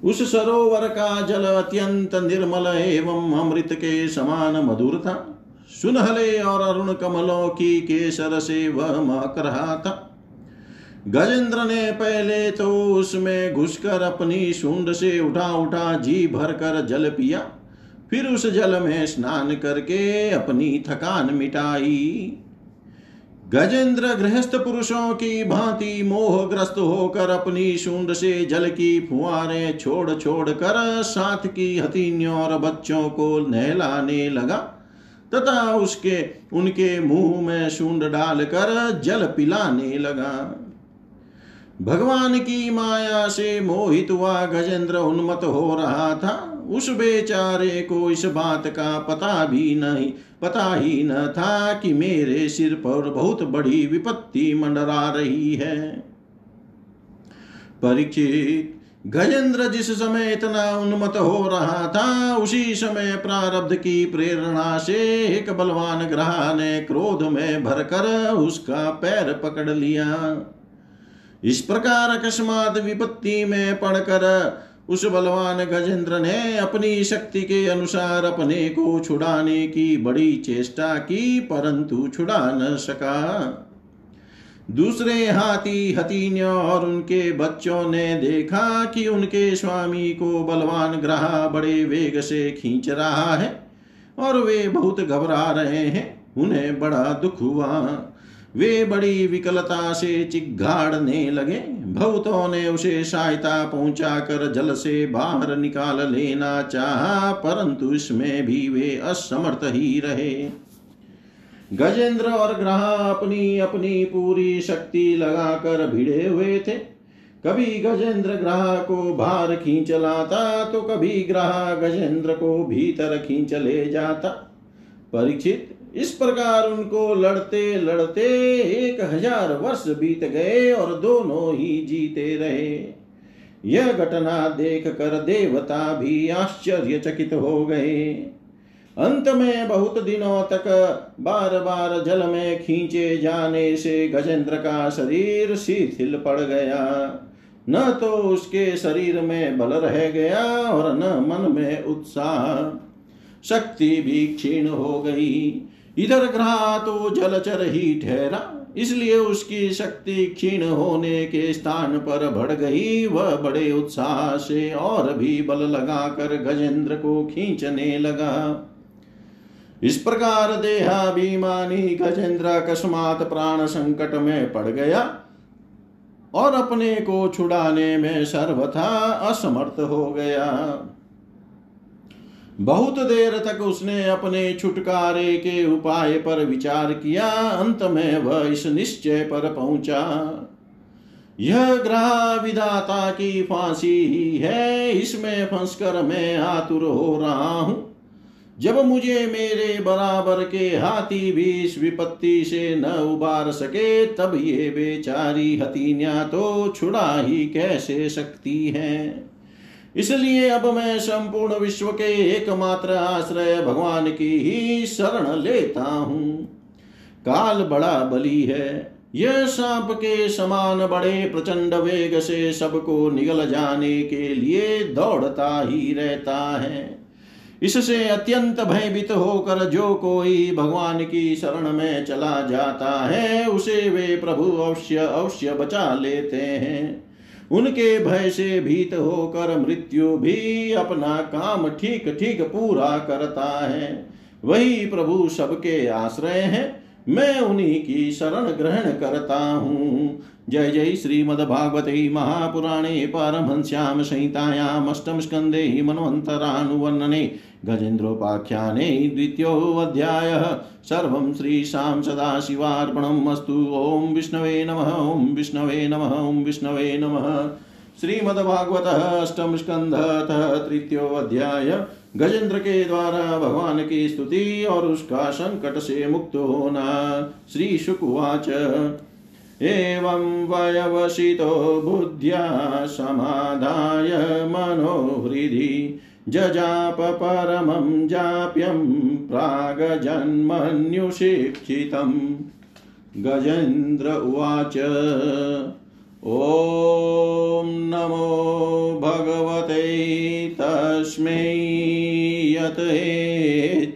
उस सरोवर का जल अत्यंत निर्मल एवं अमृत के समान मधुर था। सुनहले और अरुण कमलों की केसर से वह महक रहा था। गजेंद्र ने पहले तो उसमें घुसकर अपनी सूंड से उठा उठा जी भर कर जल पिया, फिर उस जल में स्नान करके अपनी थकान मिटाई। गजेंद्र गृहस्थ पुरुषों की भांति मोहग्रस्त होकर अपनी सूंड से जल की फुआरें छोड़ छोड़ कर साथ की हथीनियों और बच्चों को नहलाने लगा, तथा उसके, उनके मुँह में सूंड डालकर जल पिलाने लगा। भगवान की माया से मोहित हुआ गजेंद्र उन्मत हो रहा था। उस बेचारे को इस बात का पता भी नहीं। पता ही न था कि मेरे सिर पर बहुत बड़ी विपत्ति मंडरा रही है। परीक्षित, गजेंद्र जिस समय इतना उन्मत हो रहा था, उसी समय प्रारब्ध की प्रेरणा से एक बलवान ग्रह ने क्रोध में भरकर उसका पैर पकड़ लिया। इस प्रकार अकस्मात विपत्ति में पड़कर उस बलवान गजेंद्र ने अपनी शक्ति के अनुसार अपने को छुड़ाने की बड़ी चेष्टा की, परंतु छुड़ा न सका। दूसरे हाथी हथीनियों और उनके बच्चों ने देखा कि उनके स्वामी को बलवान ग्रह बड़े वेग से खींच रहा है और वे बहुत घबरा रहे हैं, उन्हें बड़ा दुख हुआ। वे बड़ी विकलता से चिघाड़ने लगे। भूतों ने उसे सहायता पहुँचा कर जल से बाहर निकाल लेना चाहा, परंतु इसमें भी वे असमर्थ ही रहे। गजेंद्र और ग्रह अपनी अपनी पूरी शक्ति लगाकर भिड़े हुए थे। कभी गजेंद्र ग्रह को बाहर खींच लाता तो कभी ग्रह गजेंद्र को भीतर खींच ले जाता। परीक्षित इस प्रकार उनको लड़ते लड़ते एक हज़ार वर्ष बीत गए और दोनों ही जीते रहे। यह घटना देख कर देवता भी आश्चर्यचकित हो गए। अंत में बहुत दिनों तक बार बार जल में खींचे जाने से गजेंद्र का शरीर शिथिल पड़ गया। न तो उसके शरीर में बल रह गया और न मन में उत्साह। शक्ति भी क्षीण हो गई। इधर ग्रह तो जलचर ही ठहरा, इसलिए उसकी शक्ति क्षीण होने के स्थान पर बढ़ गई। वह बड़े उत्साह से और भी बल लगाकर गजेंद्र को खींचने लगा। इस प्रकार देहाभिमानी गजेंद्र अकस्मात प्राण संकट में पड़ गया और अपने को छुड़ाने में सर्वथा असमर्थ हो गया। बहुत देर तक उसने अपने छुटकारे के उपाय पर विचार किया। अंत में वह इस निश्चय पर पहुँचा। यह ग्रह विधाता की फांसी ही है। इसमें फंसकर मैं आतुर हो रहा हूँ। जब मुझे मेरे बराबर के हाथी भी इस विपत्ति से न उबार सके, तब ये बेचारी हतीनिया तो छुड़ा ही कैसे सकती है? इसलिए अब मैं संपूर्ण विश्व के एकमात्र आश्रय भगवान की ही शरण लेता हूँ। काल बड़ा बली है। यह सांप के समान बड़े प्रचंड वेग से सबको निगल जाने के लिए दौड़ता ही रहता है। इससे अत्यंत भयभीत होकर जो कोई भगवान की शरण में चला जाता है, उसे वे प्रभु अवश्य अवश्य बचा लेते हैं। उनके भय से भीत होकर मृत्यु भी अपना काम ठीक ठीक पूरा करता है। वही प्रभु सबके आश्रय है। मैं उन्हीं की शरण ग्रहण करता हूँ। जय जय श्रीमद्भागवते महापुराणे पारमहंस्यां संहितायाम् अष्टमस्कन्धे मन्वन्तरानुवर्णने गजेन्द्रोपाख्याने द्वितीयोऽध्यायः। सर्वं श्रीशां सदाशिवार्पणम् अस्तु। ॐ विष्णवे नमः, ॐ विष्णवे नमः, ॐ विष्णवे नमः। श्रीमद्भागवत अष्टम स्कंधतः तृतीयोध्याय गजेंद्र के द्वारा भगवान की स्तुति और उसका संकट से मुक्त होना। श्री शुकुवाच एवं वयवसितो बुद्ध्या समाधाय मनोहृदि जजाप परमं जाप्यं प्रागजन्मन्युशिक्षितं गजेन्द्र उवाच, ॐ नमो भगवते तस्मै यत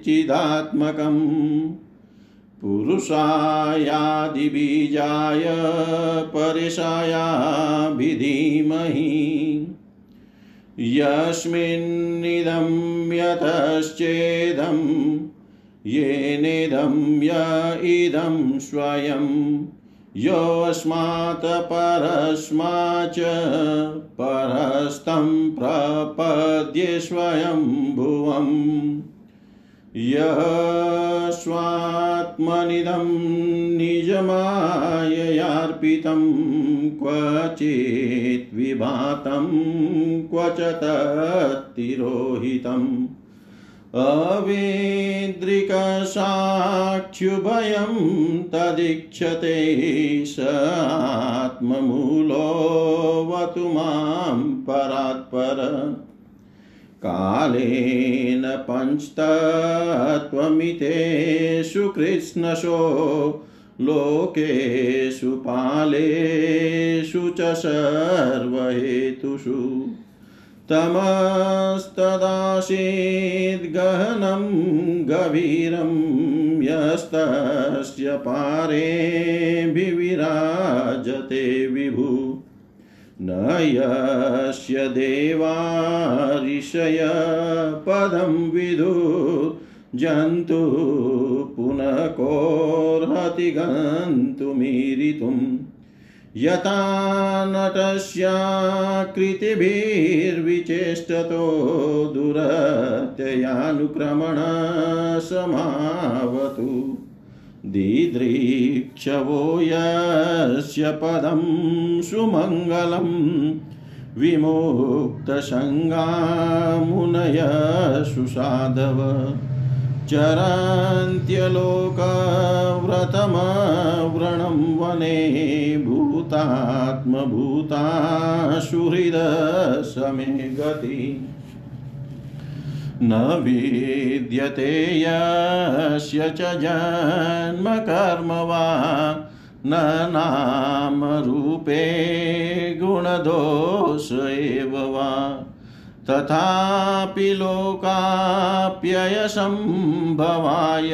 चिदात्मकम्। पुरुषायादिबीजाय परेशायाभिधीमहि। यस्मिन्निदं यतश्चेदं येनेदं य इदं स्वयं योऽस्मात् परस्माच्च परस्तं प्रपद्ये स्वयं भुवम् यः स्वात्मनिदं निजमाययार्पितं क्वचित् विभातं क्व तत्तिरोहितम् तदीक्षते स आत्ममूलोऽवतु माँ कालेन पञ्चतत्त्वमितेषु कृष्णशो लोकेषु पालेषु च सर्वहेतुषु। तमस्तदासीद्गहनं गभीरं यस्तस्य पारेऽभिविराजते विभु। न यस्य देवा ऋषय पदं विदु जन्तु पुनः कोर्हति गन्तुमीरितुम् यथा नटस्याकृतिभिर्विचेष्टतो दुरत्ययानुक्रमणसमावतु। दिदृक्षवो यस्य पदं सुमङ्गलं विमुक्तसङ्गामुनय सुसाधव चरन्त्यलोकव्रतमव्रणं वने भूतात्मभूताशु हृदसमे गति। न विद्यते यस्य च जन्म कर्म वा न नामरूपे गुणदोष एव वा। तथापि लोकाप्ययसम्भवाय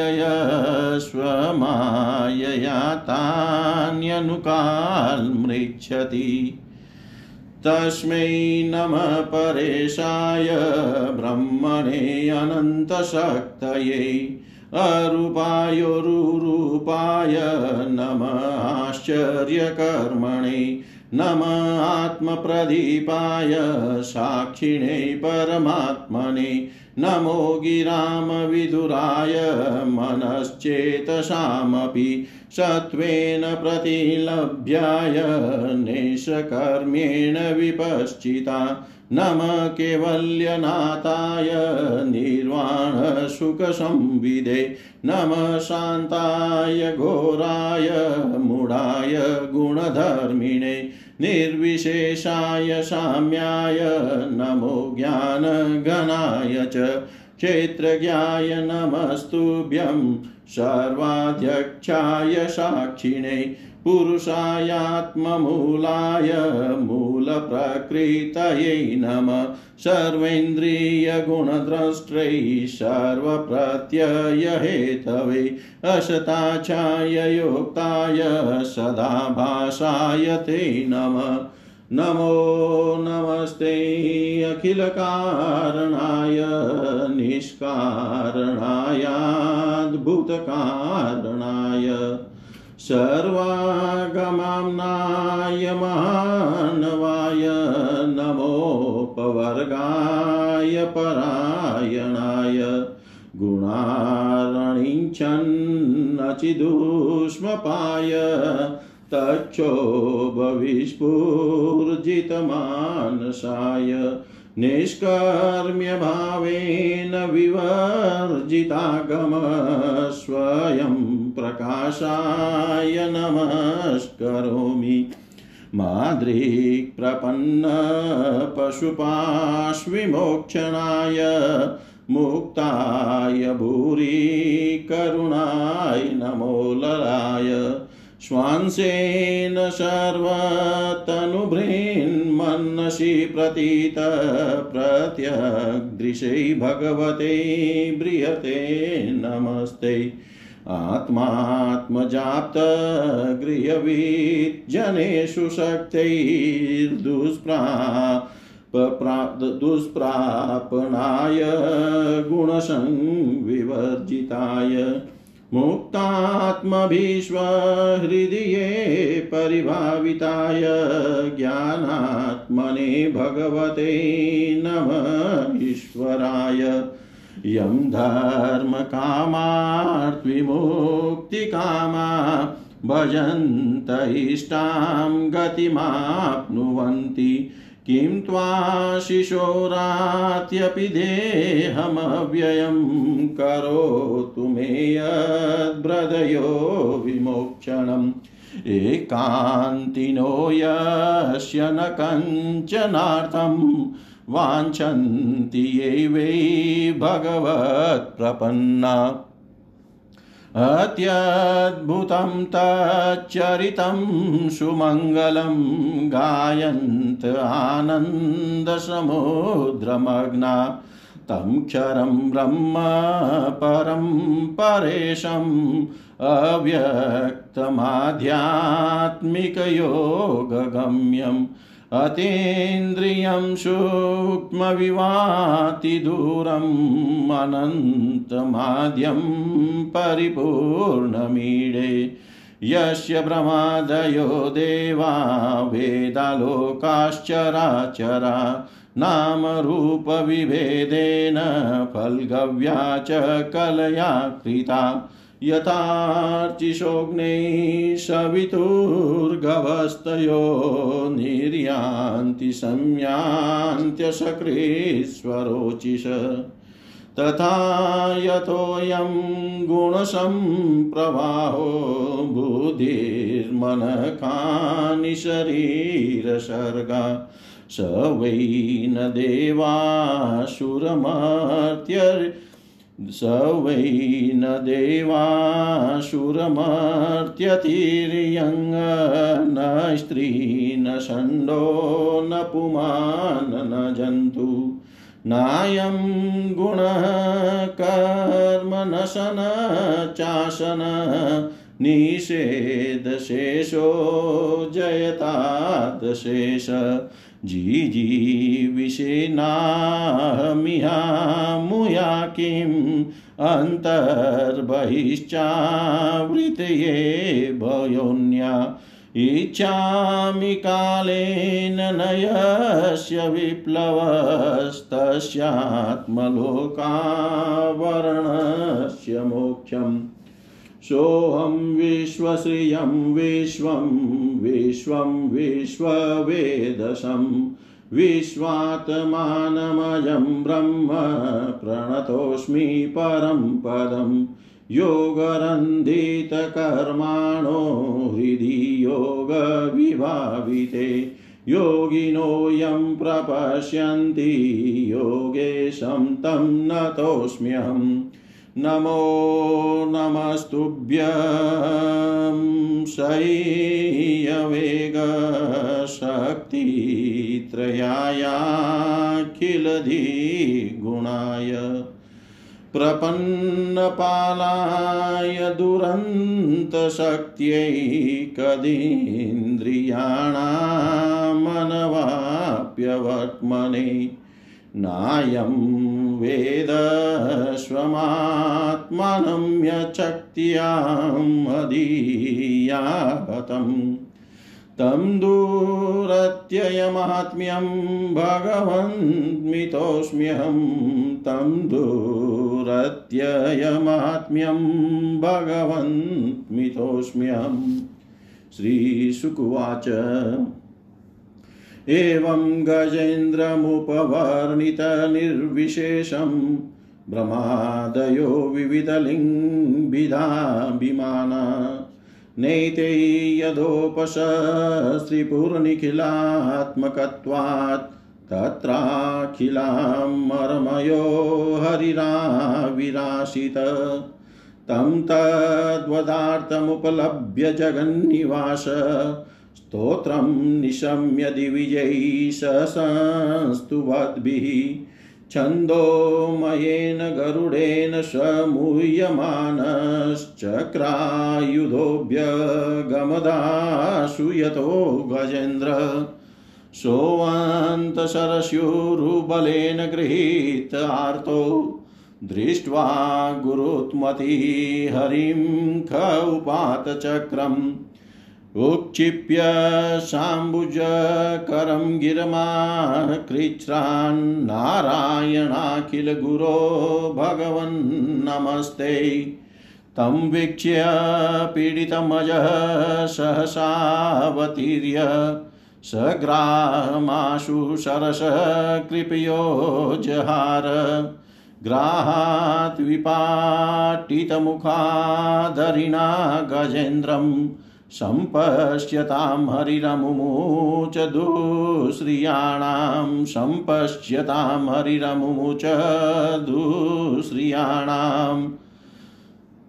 स्वमायया तान्यनुकाल्मृच्छति तस्मै नमः परेशाय ब्रह्मणे अनन्तशक्तये अरूपायोरुरूपाय नमः आश्चर्यकर्मणे नम आत्मप्रदीपाय साक्षिणे परमात्मने नमो गिरामविदुराय मनश्चेतसामपि सत्त्वेन प्रतिलभ्याय नेशकर्म्येण विपश्चिता नम केवल्यनाथाय निर्वाणसुखसंविदे नम शान्ताय घोराय मूढाय गुणधर्मिणे निर्विशेषाय साम्याय नमो ज्ञानगणाय च क्षेत्रज्ञाय नमस्तुभ्यं सर्वाध्यक्षाय साक्षिणे पुरुषायात्ममूलाय मूलप्रकृतये नमः। सर्वेन्द्रियगुणद्रष्ट्रै सर्वप्रत्ययहेतवे असताचाय योक्ताय सदा भाषाय ते नमः। नमो नमस्ते अखिलकारणाय निष्कारणायाद्भुतकारणाय। सर्वागमाम्नाय महानवाय नमोपवर्गाय परायणाय गुणारणिञ्चन्नचिदुष्मपाय तक्षोभविस्फूर्जितमानसाय निष्कर्म्यभावेन विवर्जितागम स्वयं प्रकाशाय नमस्करोमि। माद्रिक्प्रपन्नपशुपाश्विमोक्षणाय मुक्ताय भूरि करुणाय नमोलराय श्वांसेन सर्वतनुभृन्मन्नसि प्रतीत प्रत्यग्दृशै भगवते म्रियते नमस्ते। आत्मात्मजाप्तगृहविज्जनेषु शक्तैर्दुष्प्रा दुष्प्रापणाय गुणसंविवर्जिताय। मुक्तात्मभीष्वहृदये परिभाविताय ज्ञानात्मने भगवते नम ईश्वराय। यं धर्मकामार्त्विमुक्तिकामा भजन्त इष्टां गतिमाप्नुवन्ति। किं त्वाशिशोरात्यपि देहमव्ययं करोतु मे यद्ब्रदयो विमोक्षणम्। एकान्तिनो यस्य न कञ्चनार्थं वाञ्छन्ति ये वै भगवत्प्रपन्ना। अत्यद्भुतं तच्चरितं सुमङ्गलं गायन्त आनन्दसमुद्रमग्ना। तं क्षरं ब्रह्म परं परेशम् अव्यक्तमाध्यात्मिकयोगगम्यम्। अतीन्द्रियं सूक्ष्मविवातिदूरम् अनन्तमाद्यं परिपूर्णमीडे। यस्य प्रमादयो देवा वेदालोकाश्चराचरा नामरूपविभेदेन फल्गव्या च कलया कृता। यथार्चिषोऽग्ने सवितुर्गवस्तयो निर्यान्ति संयान्त्यसकृश्वरोचिष तथा यतोऽयं गुणसम्प्रवाहो बुधिर्मनकानि शरीरसर्गा। स वै न देवासुरमर्त्य स वै न देवासुरमर्त्यतिर्यङ् न स्त्री न षण्डो न पुमान् न जन्तु। नायं गुणः कर्म न शन चाशन निषेधशेषो जयतादशेष। जीजीविषेनाहमिहामुया किम् अन्तर्बहिश्चावृतये भयोन्या। इच्छामि कालेन नयस्य विप्लवस्तस्यात्मलोकावरणस्य मोक्षम्। सोऽहं विश्वश्रियं विश्वं विश्वं विश्ववेदशं विश्वात्मानमयं ब्रह्म प्रणतोऽस्मि परं पदं योगरन्धितकर्माणो हृदि योगविभाविते योगिनोऽयं प्रपश्यन्ति योगेशं तं नतोऽस्म्यहम् नमो नमस्तुभ्यं शय्यवेगशक्तित्रयायाखिलधिगुणाय प्रपन्नपालाय दुरन्तशक्त्यै कदीन्द्रियाणामनवाप्यवर्त्मने नायं वेदस्वमात्मानं यच्छक्त्यामधीयाहतं तं दूरत्ययमात्म्यं भगवन्मितोऽस्म्यहं। तं दूरत्ययमात्म्यं भगवन्मितोऽस्म्यहं। श्रीशुकुवाच एवं गजेन्द्रमुपवर्णितनिर्विशेषं ब्रह्मादयो विविधलिङ्गिधाभिमाना नैते यदोपशस्त्रिपुरनिखिलात्मकत्वात् तत्राखिलामरमयो हरिराविराशित तं तद्वदार्थमुपलभ्य जगन्निवास। स्तोत्रं निशम्य दिविजैः ससंस्तुवद्भिः छन्दोमयेन गरुडेन समूह्यमानश्चक्रायुधोऽभ्यगमदाशु यतो गजेन्द्र। सोऽन्तशरस्युरुबलेन गृहीत आर्तो, दृष्ट्वा गुरुत्मति हरिं ख उपातचक्रम्। उक्षिप्य शाम्बुजकरं गिरमा कृच्छ्रान्नारायणाखिलगुरो भगवन्नमस्ते तं वीक्ष्य पीडितमजः सहसावतीर्य सग्रामाशु सरसः कृपयो जहार। ग्राहात् विपाटितमुखाधरिणा गजेन्द्रम् सम्पश्यतां हरिरमुमुच दुश्रियाणां सम्पश्यतां हरिरमुमुच दुश्रियाणाम्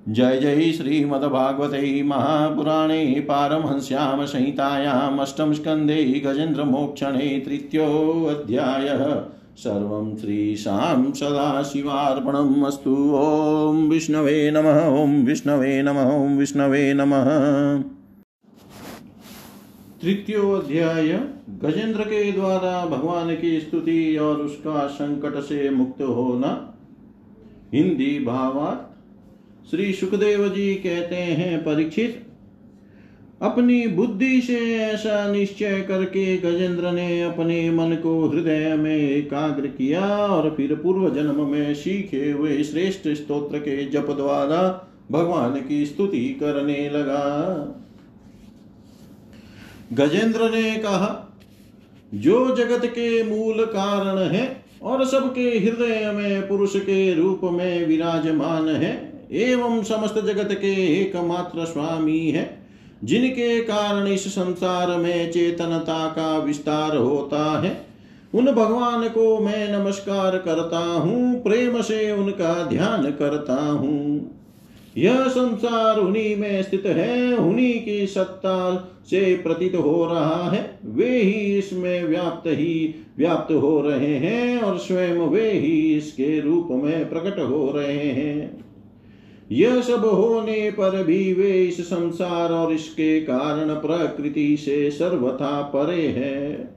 जय जय श्रीमद्भागवते महापुराणे पारमहंस्यां संहितायाम् अष्टमस्कन्धे गजेन्द्रमोक्षणे तृतीयोऽध्यायः। सर्वं श्रीशां सदाशिवार्पणम् अस्तु। ॐ विष्णवे नमः, ॐ विष्णवे नमः, ॐ विष्णवे नमः। तृतीय अध्याय गजेंद्र के द्वारा भगवान की स्तुति और उसका संकट से मुक्त होना। हिंदी भावार्थ। श्री सुखदेव जी कहते हैं, परीक्षित। अपनी बुद्धि से ऐसा निश्चय करके गजेंद्र ने अपने मन को हृदय में एकाग्र किया और फिर पूर्व जन्म में सीखे हुए श्रेष्ठ स्तोत्र के जप द्वारा भगवान की स्तुति करने लगा। गजेंद्र ने कहा, जो जगत के मूल कारण है और सबके हृदय में पुरुष के रूप में विराजमान है, एवं समस्त जगत के एकमात्र स्वामी है, जिनके कारण इस संसार में चेतनता का विस्तार होता है, उन भगवान को मैं नमस्कार करता हूँ, प्रेम से उनका ध्यान करता हूँ। यह संसार उन्हीं में स्थित है, उन्हीं की सत्ता से प्रतीत हो रहा है। वे ही इसमें व्याप्त ही व्याप्त हो रहे हैं और स्वयं वे ही इसके रूप में प्रकट हो रहे हैं। यह सब होने पर भी वे इस संसार और इसके कारण प्रकृति से सर्वथा परे है।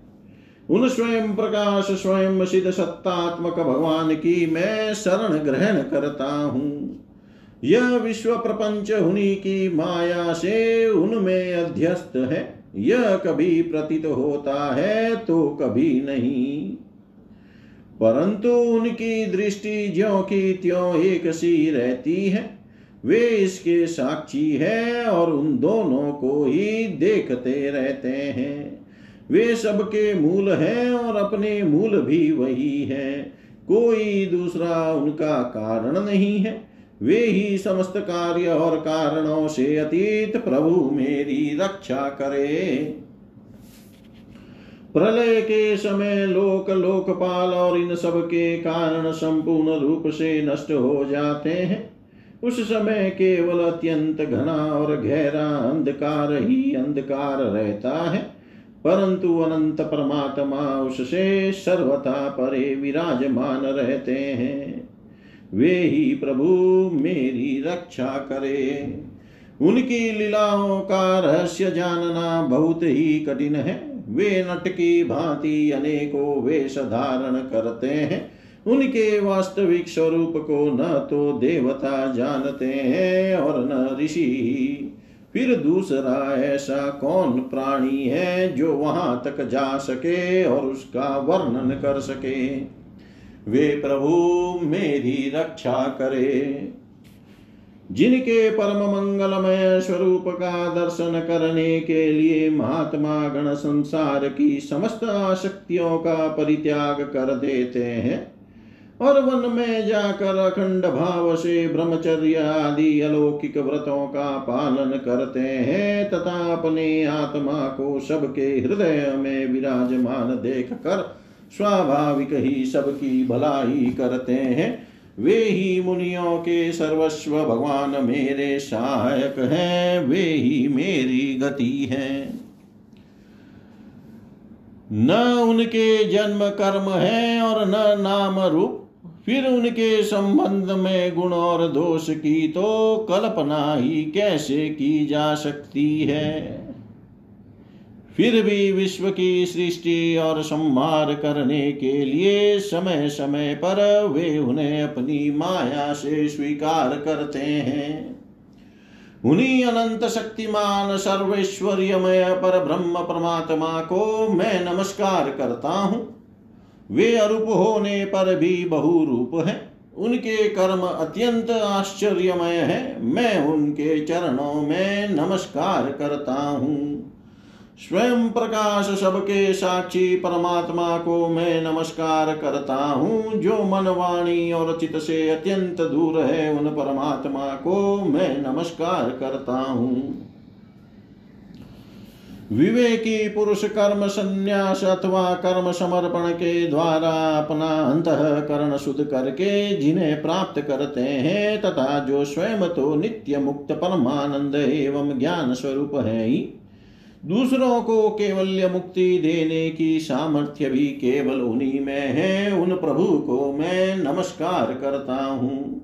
उन स्वयं प्रकाश, स्वयं सिद्ध सत्तात्मक भगवान की मैं शरण ग्रहण करता हूँ। यह विश्व प्रपंच उन्हीं की माया से उनमें अध्यस्त है। यह कभी प्रतीत होता है तो कभी नहीं। परंतु उनकी दृष्टि ज्यो की त्यों एक सी रहती है। वे इसके साक्षी है और उन दोनों को ही देखते रहते हैं। वे सबके मूल हैं और अपने मूल भी वही है। कोई दूसरा उनका कारण नहीं है। वे ही समस्त कार्य और कारणों से अतीत प्रभु मेरी रक्षा करे। प्रलय के समय लोक, लोकपाल और इन सब के कारण संपूर्ण रूप से नष्ट हो जाते हैं। उस समय केवल अत्यंत घना और गहरा अंधकार ही अंधकार रहता है, परंतु अनंत परमात्मा उससे सर्वथा परे विराजमान रहते हैं। वे ही प्रभु मेरी रक्षा करे। उनकी लीलाओं का रहस्य जानना बहुत ही कठिन है। वे नट की भांति अनेकों वेश धारण करते हैं। उनके वास्तविक स्वरूप को न तो देवता जानते हैं और न ऋषि। फिर दूसरा ऐसा कौन प्राणी है जो वहाँ तक जा सके और उसका वर्णन कर सके? वे प्रभु मेरी रक्षा करे। जिनके परम मंगलमय स्वरूप का दर्शन करने के लिए महात्मा गण संसार की समस्त आशक्तियों का परित्याग कर देते हैं और वन में जाकर अखंड भाव से ब्रह्मचर्य आदि अलौकिक व्रतों का पालन करते हैं तथा अपने आत्मा को सबके हृदय में विराजमान देख कर स्वाभाविक ही सबकी भलाई करते हैं। वे ही मुनियों के सर्वस्व भगवान मेरे सहायक हैं, वे ही मेरी गति है। न उनके जन्म कर्म है और न नाम रूप, फिर उनके संबंध में गुण और दोष की तो कल्पना ही कैसे की जा सकती है? फिर भी विश्व की सृष्टि और संहार करने के लिए समय समय पर वे उन्हें अपनी माया से स्वीकार करते हैं। उन्हीं अनंत शक्तिमान सर्वेश्वर्यमय पर ब्रह्म परमात्मा को मैं नमस्कार करता हूँ। वे अरूप होने पर भी बहुरूप है। उनके कर्म अत्यंत आश्चर्यमय है। मैं उनके चरणों में नमस्कार करता हूँ। स्वयं प्रकाश सबके साक्षी परमात्मा को मैं नमस्कार करता हूँ। जो मन वाणी और चित से अत्यंत दूर है, उन परमात्मा को मैं नमस्कार करता हूँ। विवेकी पुरुष कर्म संन्यास अथवा कर्म समर्पण के द्वारा अपना अंतकरण शुद्ध करके जिन्हें प्राप्त करते हैं, तथा जो स्वयं तो नित्य मुक्त परमानंद एवं ज्ञान स्वरूप है ही दूसरों को केवल्य मुक्ति देने की सामर्थ्य भी केवल उन्हीं में है। उन प्रभु को मैं नमस्कार करता हूँ।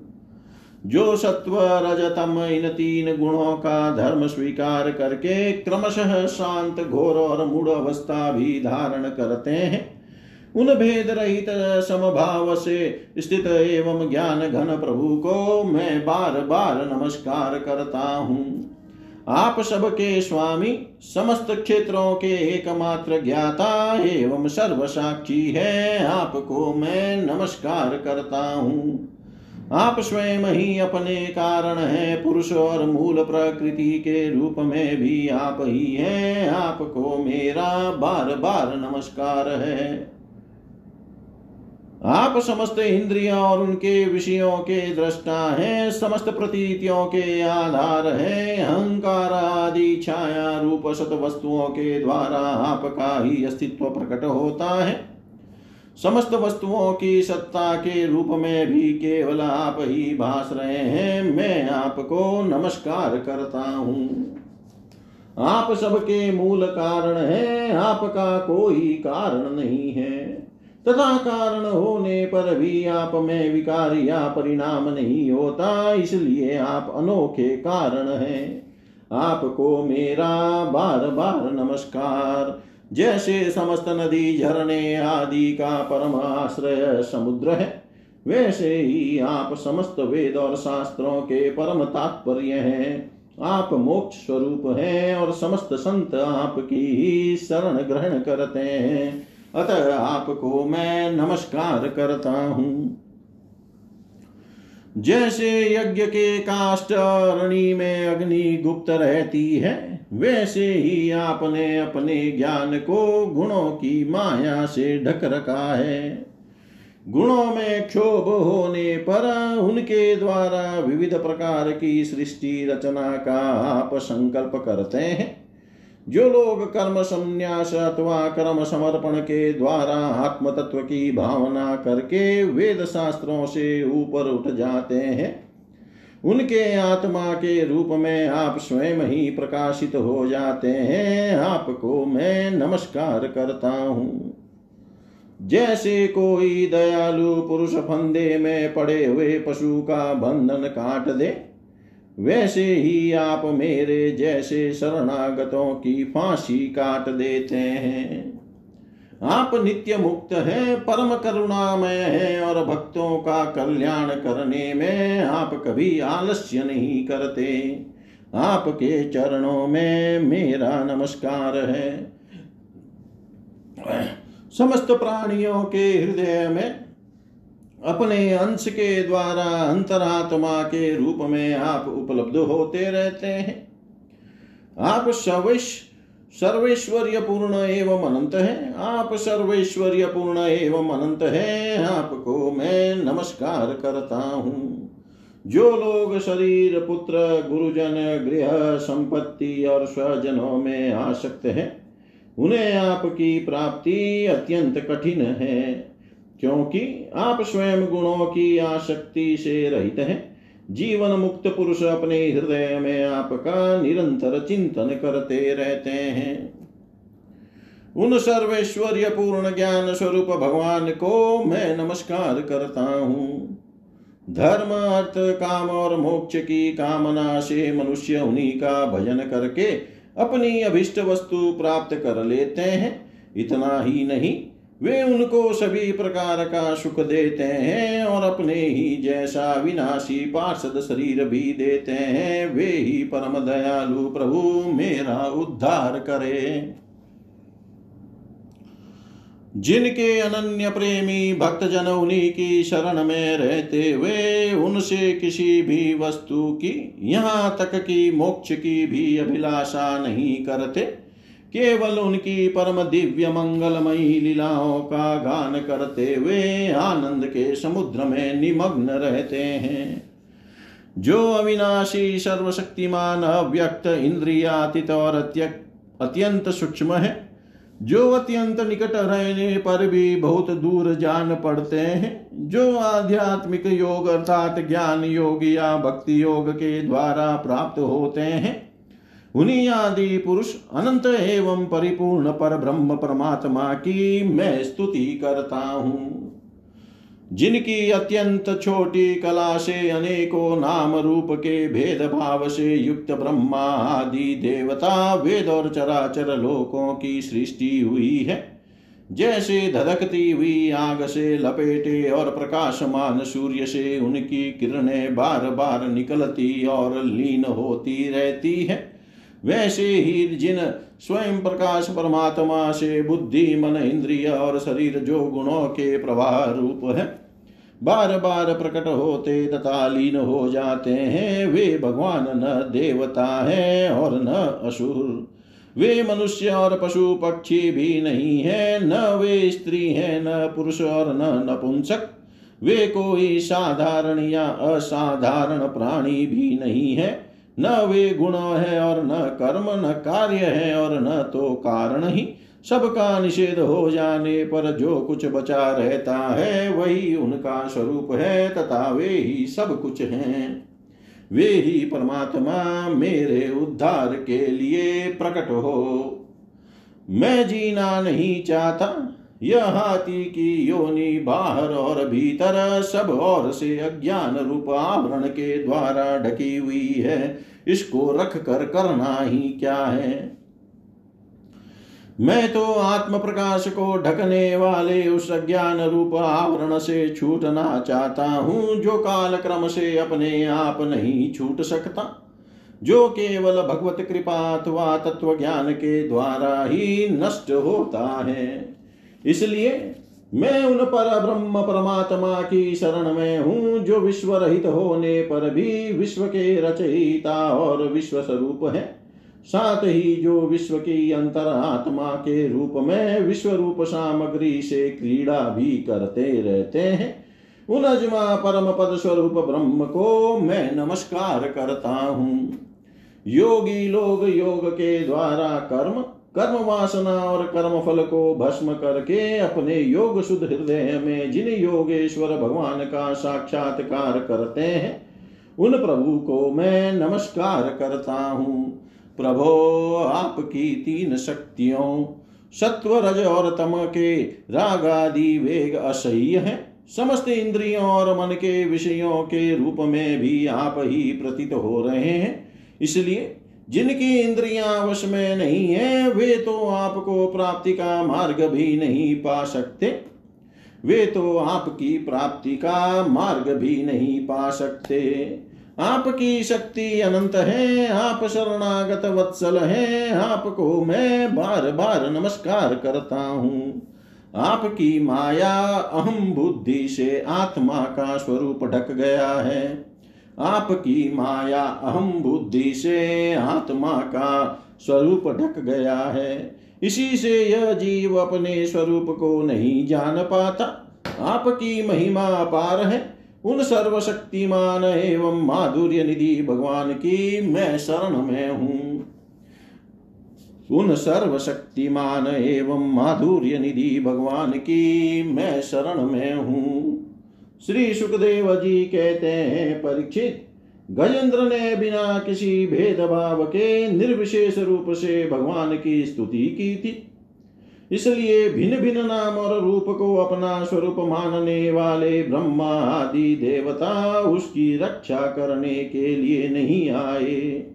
जो सत्व रजतम इन तीन गुणों का धर्म स्वीकार करके क्रमशः शांत, घोर और मूढ़ अवस्था भी धारण करते हैं, उन भेद रहित समभाव से स्थित एवं ज्ञान घन प्रभु को मैं बार बार नमस्कार करता हूँ। आप सबके स्वामी, समस्त क्षेत्रों के एकमात्र ज्ञाता एवं सर्वसाक्षी है, आपको मैं नमस्कार करता हूँ। आप स्वयं ही अपने कारण है, पुरुष और मूल प्रकृति के रूप में भी आप ही हैं, आपको मेरा बार बार नमस्कार है। आप समस्त इंद्रियों और उनके विषयों के दृष्टा हैं, समस्त प्रतीतियों के आधार है, अहंकार आदि छाया रूप सत वस्तुओं के द्वारा आपका ही अस्तित्व प्रकट होता है। समस्त वस्तुओं की सत्ता के रूप में भी केवल आप ही भास रहे हैं, मैं आपको नमस्कार करता हूँ। आप सबके मूल कारण हैं, आपका कोई कारण नहीं है। तथा कारण होने पर भी आप में विकार या परिणाम नहीं होता इसलिए आप अनोखे कारण हैं आपको मेरा बार बार नमस्कार जैसे समस्त नदी झरने आदि का परम आश्रय समुद्र है वैसे ही आप समस्त वेद और शास्त्रों के परम तात्पर्य हैं आप मोक्ष स्वरूप हैं और समस्त संत आपकी ही शरण ग्रहण करते हैं अतः आपको मैं नमस्कार करता हूँ। जैसे यज्ञ के काष्ट अरणि में अग्नि गुप्त रहती है, वैसे ही आपने अपने ज्ञान को गुणों की माया से ढक रखा है। गुणों में क्षोभ होने पर उनके द्वारा विविध प्रकार की सृष्टि रचना का आप संकल्प करते हैं। जो लोग कर्म संन्यास अथवा कर्म समर्पण के द्वारा आत्म तत्व की भावना करके वेद शास्त्रों से ऊपर उठ जाते हैं, उनके आत्मा के रूप में आप स्वयं ही प्रकाशित हो जाते हैं, आपको मैं नमस्कार करता हूँ। जैसे कोई दयालु पुरुष फंदे में पड़े हुए पशु का बंधन काट दे वैसे ही आप मेरे जैसे शरणागतों की फांसी काट देते हैं। आप नित्य मुक्त हैं, परम करुणामय हैं और भक्तों का कल्याण करने में आप कभी आलस्य नहीं करते। आपके चरणों में मेरा नमस्कार है। समस्त प्राणियों के हृदय में अपने अंश के द्वारा अंतरात्मा के रूप में आप उपलब्ध होते रहते हैं। आप सर्वेश सर्वेश्वर्य पूर्ण एवं अनंत है। आप सर्वेश्वर्य पूर्ण एवं अनंत है। आपको मैं नमस्कार करता हूँ। जो लोग शरीर, पुत्र, गुरुजन, गृह, संपत्ति और स्वजनों में आसक्त है, उन्हें आपकी प्राप्ति अत्यंत कठिन है। क्योंकि आप स्वयं गुणों की आसक्ति से रहित हैं। जीवन मुक्त पुरुष अपने हृदय में आपका निरंतर चिंतन करते रहते हैं। उन सर्वेश्वर्य पूर्ण ज्ञान स्वरूप भगवान को मैं नमस्कार करता हूँ। धर्म, अर्थ, काम और मोक्ष की कामना से मनुष्य उन्हीं का भजन करके अपनी अभिष्ट वस्तु प्राप्त कर लेते हैं। इतना ही नहीं वे उनको सभी प्रकार का सुख देते हैं और अपने ही जैसा विनाशी पार्षद शरीर भी देते हैं, वे ही परम दयालु प्रभु मेरा उद्धार करे। जिनके अनन्य प्रेमी भक्त जन उन्हीं की शरण में रहते वे उनसे किसी भी वस्तु की, यहाँ तक कि मोक्ष की भी अभिलाषा नहीं करते केवल उनकी परम दिव्य मंगलमयी लीलाओं का गान करते हुए आनंद के समुद्र में निमग्न रहते हैं। जो अविनाशी, सर्वशक्तिमान, अव्यक्त, इंद्रियातीत और अत्यंत सूक्ष्म है, जो अत्यंत निकट रहने पर भी बहुत दूर जान पड़ते हैं, जो आध्यात्मिक योग अर्थात ज्ञान योग या भक्ति योग के द्वारा प्राप्त होते हैं उन्हीं आदि पुरुष अनंत एवं परिपूर्ण पर ब्रह्म परमात्मा की मैं स्तुति करता हूँ। जिनकी अत्यंत छोटी कला से अनेकों नाम रूप के भेद भाव से युक्त ब्रह्मा आदि देवता, वेद और चराचर लोकों की सृष्टि हुई है। जैसे धधकती हुई आग से लपेटे और प्रकाशमान सूर्य से उनकी किरणें बार बार निकलती और लीन होती रहती है। वैसे ही जिन स्वयं प्रकाश परमात्मा से बुद्धि, मन, इंद्रिय और शरीर जो गुणों के प्रवाह रूप है बार बार प्रकट होते तथा लीन हो जाते हैं, वे भगवान न देवता है और न असुर। वे मनुष्य और पशु पक्षी भी नहीं है, न वे स्त्री है, न पुरुष और न नपुंसक। वे कोई साधारण या असाधारण प्राणी भी नहीं है। न वे गुण है और न कर्म, न कार्य है और न तो कारण ही। सबका निषेध हो जाने पर जो कुछ बचा रहता है, वही उनका स्वरूप है, तथा वे ही सब कुछ हैं। वे ही परमात्मा मेरे उद्धार के लिए प्रकट हो। मैं जीना नहीं चाहता यह हाथी की योनि बाहर और भीतर सब और से अज्ञान रूप आवरण के द्वारा ढकी हुई है। इसको रख कर करना ही क्या है? मैं तो आत्म प्रकाश को ढकने वाले उस अज्ञान रूप आवरण से छूटना चाहता हूँ, जो काल क्रम से अपने आप नहीं छूट सकता, जो केवल भगवत कृपा अथवा तत्व ज्ञान के द्वारा ही नष्ट होता है। इसलिए मैं उन पर ब्रह्म परमात्मा की शरण में हूँ, जो विश्व रहित होने पर भी विश्व के रचयिता और विश्व स्वरूप है। साथ ही जो विश्व की अंतरात्मा के रूप में विश्व रूप सामग्री से क्रीड़ा भी करते रहते हैं, उन अजमा परम पद स्वरूप ब्रह्म को मैं नमस्कार करता हूँ। योगी लोग योग के द्वारा कर्म कर्म वासना और कर्म फल को भस्म करके अपने योग शुद्ध हृदय में जिन योगेश्वर भगवान का साक्षात्कार करते हैं, उन प्रभु को मैं नमस्कार करता हूँ। प्रभो, आपकी तीन शक्तियों सत्व रज और तम के राग आदि वेग असह्य है। समस्त इंद्रियों और मन के विषयों के रूप में भी आप ही प्रतीत हो रहे हैं। इसलिए जिनकी इंद्रियाँ वश में नहीं है, वे तो आपको प्राप्ति का मार्ग भी नहीं पा सकते। वे तो आपकी प्राप्ति का मार्ग भी नहीं पा सकते। आपकी शक्ति अनंत है, आप शरणागत वत्सल हैं, आपको मैं बार बार नमस्कार करता हूँ। आपकी माया अहम बुद्धि से आत्मा का स्वरूप ढक गया है। आपकी माया अहम बुद्धि से आत्मा का स्वरूप ढक गया है। इसी से यह जीव अपने स्वरूप को नहीं जान पाता। आपकी महिमा अपार है। उन सर्वशक्तिमान एवं माधुर्य निधि भगवान की मैं शरण में हूँ। उन सर्वशक्तिमान एवं माधुर्य निधि भगवान की मैं शरण में हूँ। श्री सुखदेव जी कहते हैं, परीक्षित, गजेंद्र ने बिना किसी भेदभाव के निर्विशेष रूप से भगवान की स्तुति की थी। इसलिए भिन्न भिन्न नाम और रूप को अपना स्वरूप मानने वाले ब्रह्मा आदि देवता उसकी रक्षा करने के लिए नहीं आए।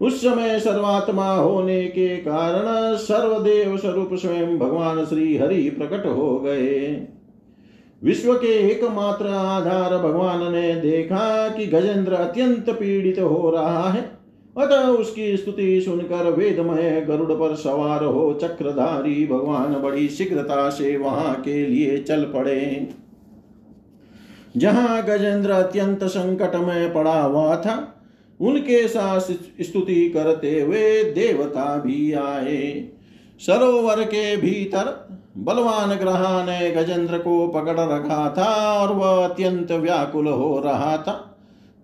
उस समय सर्वात्मा होने के कारण सर्वदेव स्वरूप स्वयं भगवान श्री हरि प्रकट हो गए। विश्व के एकमात्र आधार भगवान ने देखा कि गजेंद्र अत्यंत पीड़ित हो रहा है। अतः उसकी स्तुति सुनकर वेदमय गरुड़ पर सवार हो चक्रधारी भगवान बड़ी शीघ्रता से वहाँ के लिए चल पड़े। जहाँ गजेंद्र अत्यंत संकट में पड़ा हुआ था, उनके साथ स्तुति करते हुए देवता भी आए। सरोवर के भीतर बलवान ग्रह ने गजेंद्र को पकड़ रखा था और वह अत्यंत व्याकुल हो रहा था।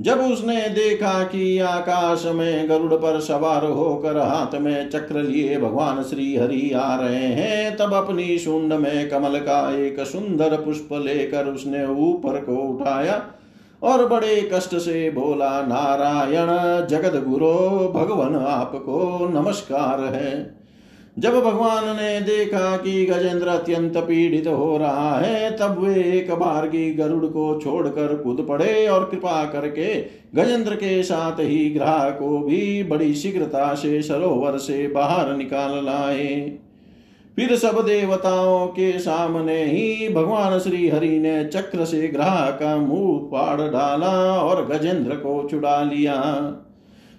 जब उसने देखा कि आकाश में गरुड़ पर सवार होकर हाथ में चक्र लिए भगवान श्री हरि आ रहे हैं, तब अपनी शुंड में कमल का एक सुंदर पुष्प लेकर उसने ऊपर को उठाया और बड़े कष्ट से बोला, नारायण जगत गुरु भगवान आपको नमस्कार है। जब भगवान ने देखा कि गजेंद्र अत्यंत पीड़ित हो रहा है, तब वे एक बार की गरुड़ को छोड़कर कूद पड़े और कृपा करके गजेंद्र के साथ ही ग्रह को भी बड़ी शीघ्रता से सरोवर से बाहर निकाल लाए। फिर सब देवताओं के सामने ही भगवान श्री हरि ने चक्र से ग्राह का मुँह पाड़ डाला और गजेंद्र को छुड़ा लिया।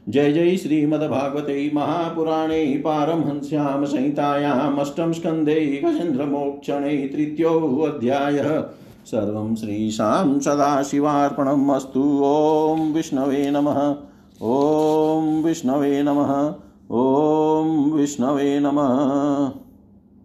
जय जय श्रीमद्भागवते महापुराणे पारमहंस्यां संहितायाम् अष्टम स्कन्धे गजेन्द्रमोक्षणे तृतीयोऽध्यायः सर्वं श्रीशां सदाशिवार्पणम् अस्तु। ॐ विष्णवे नमः। ॐ विष्णवे नमः। ॐ विष्णवे नमः।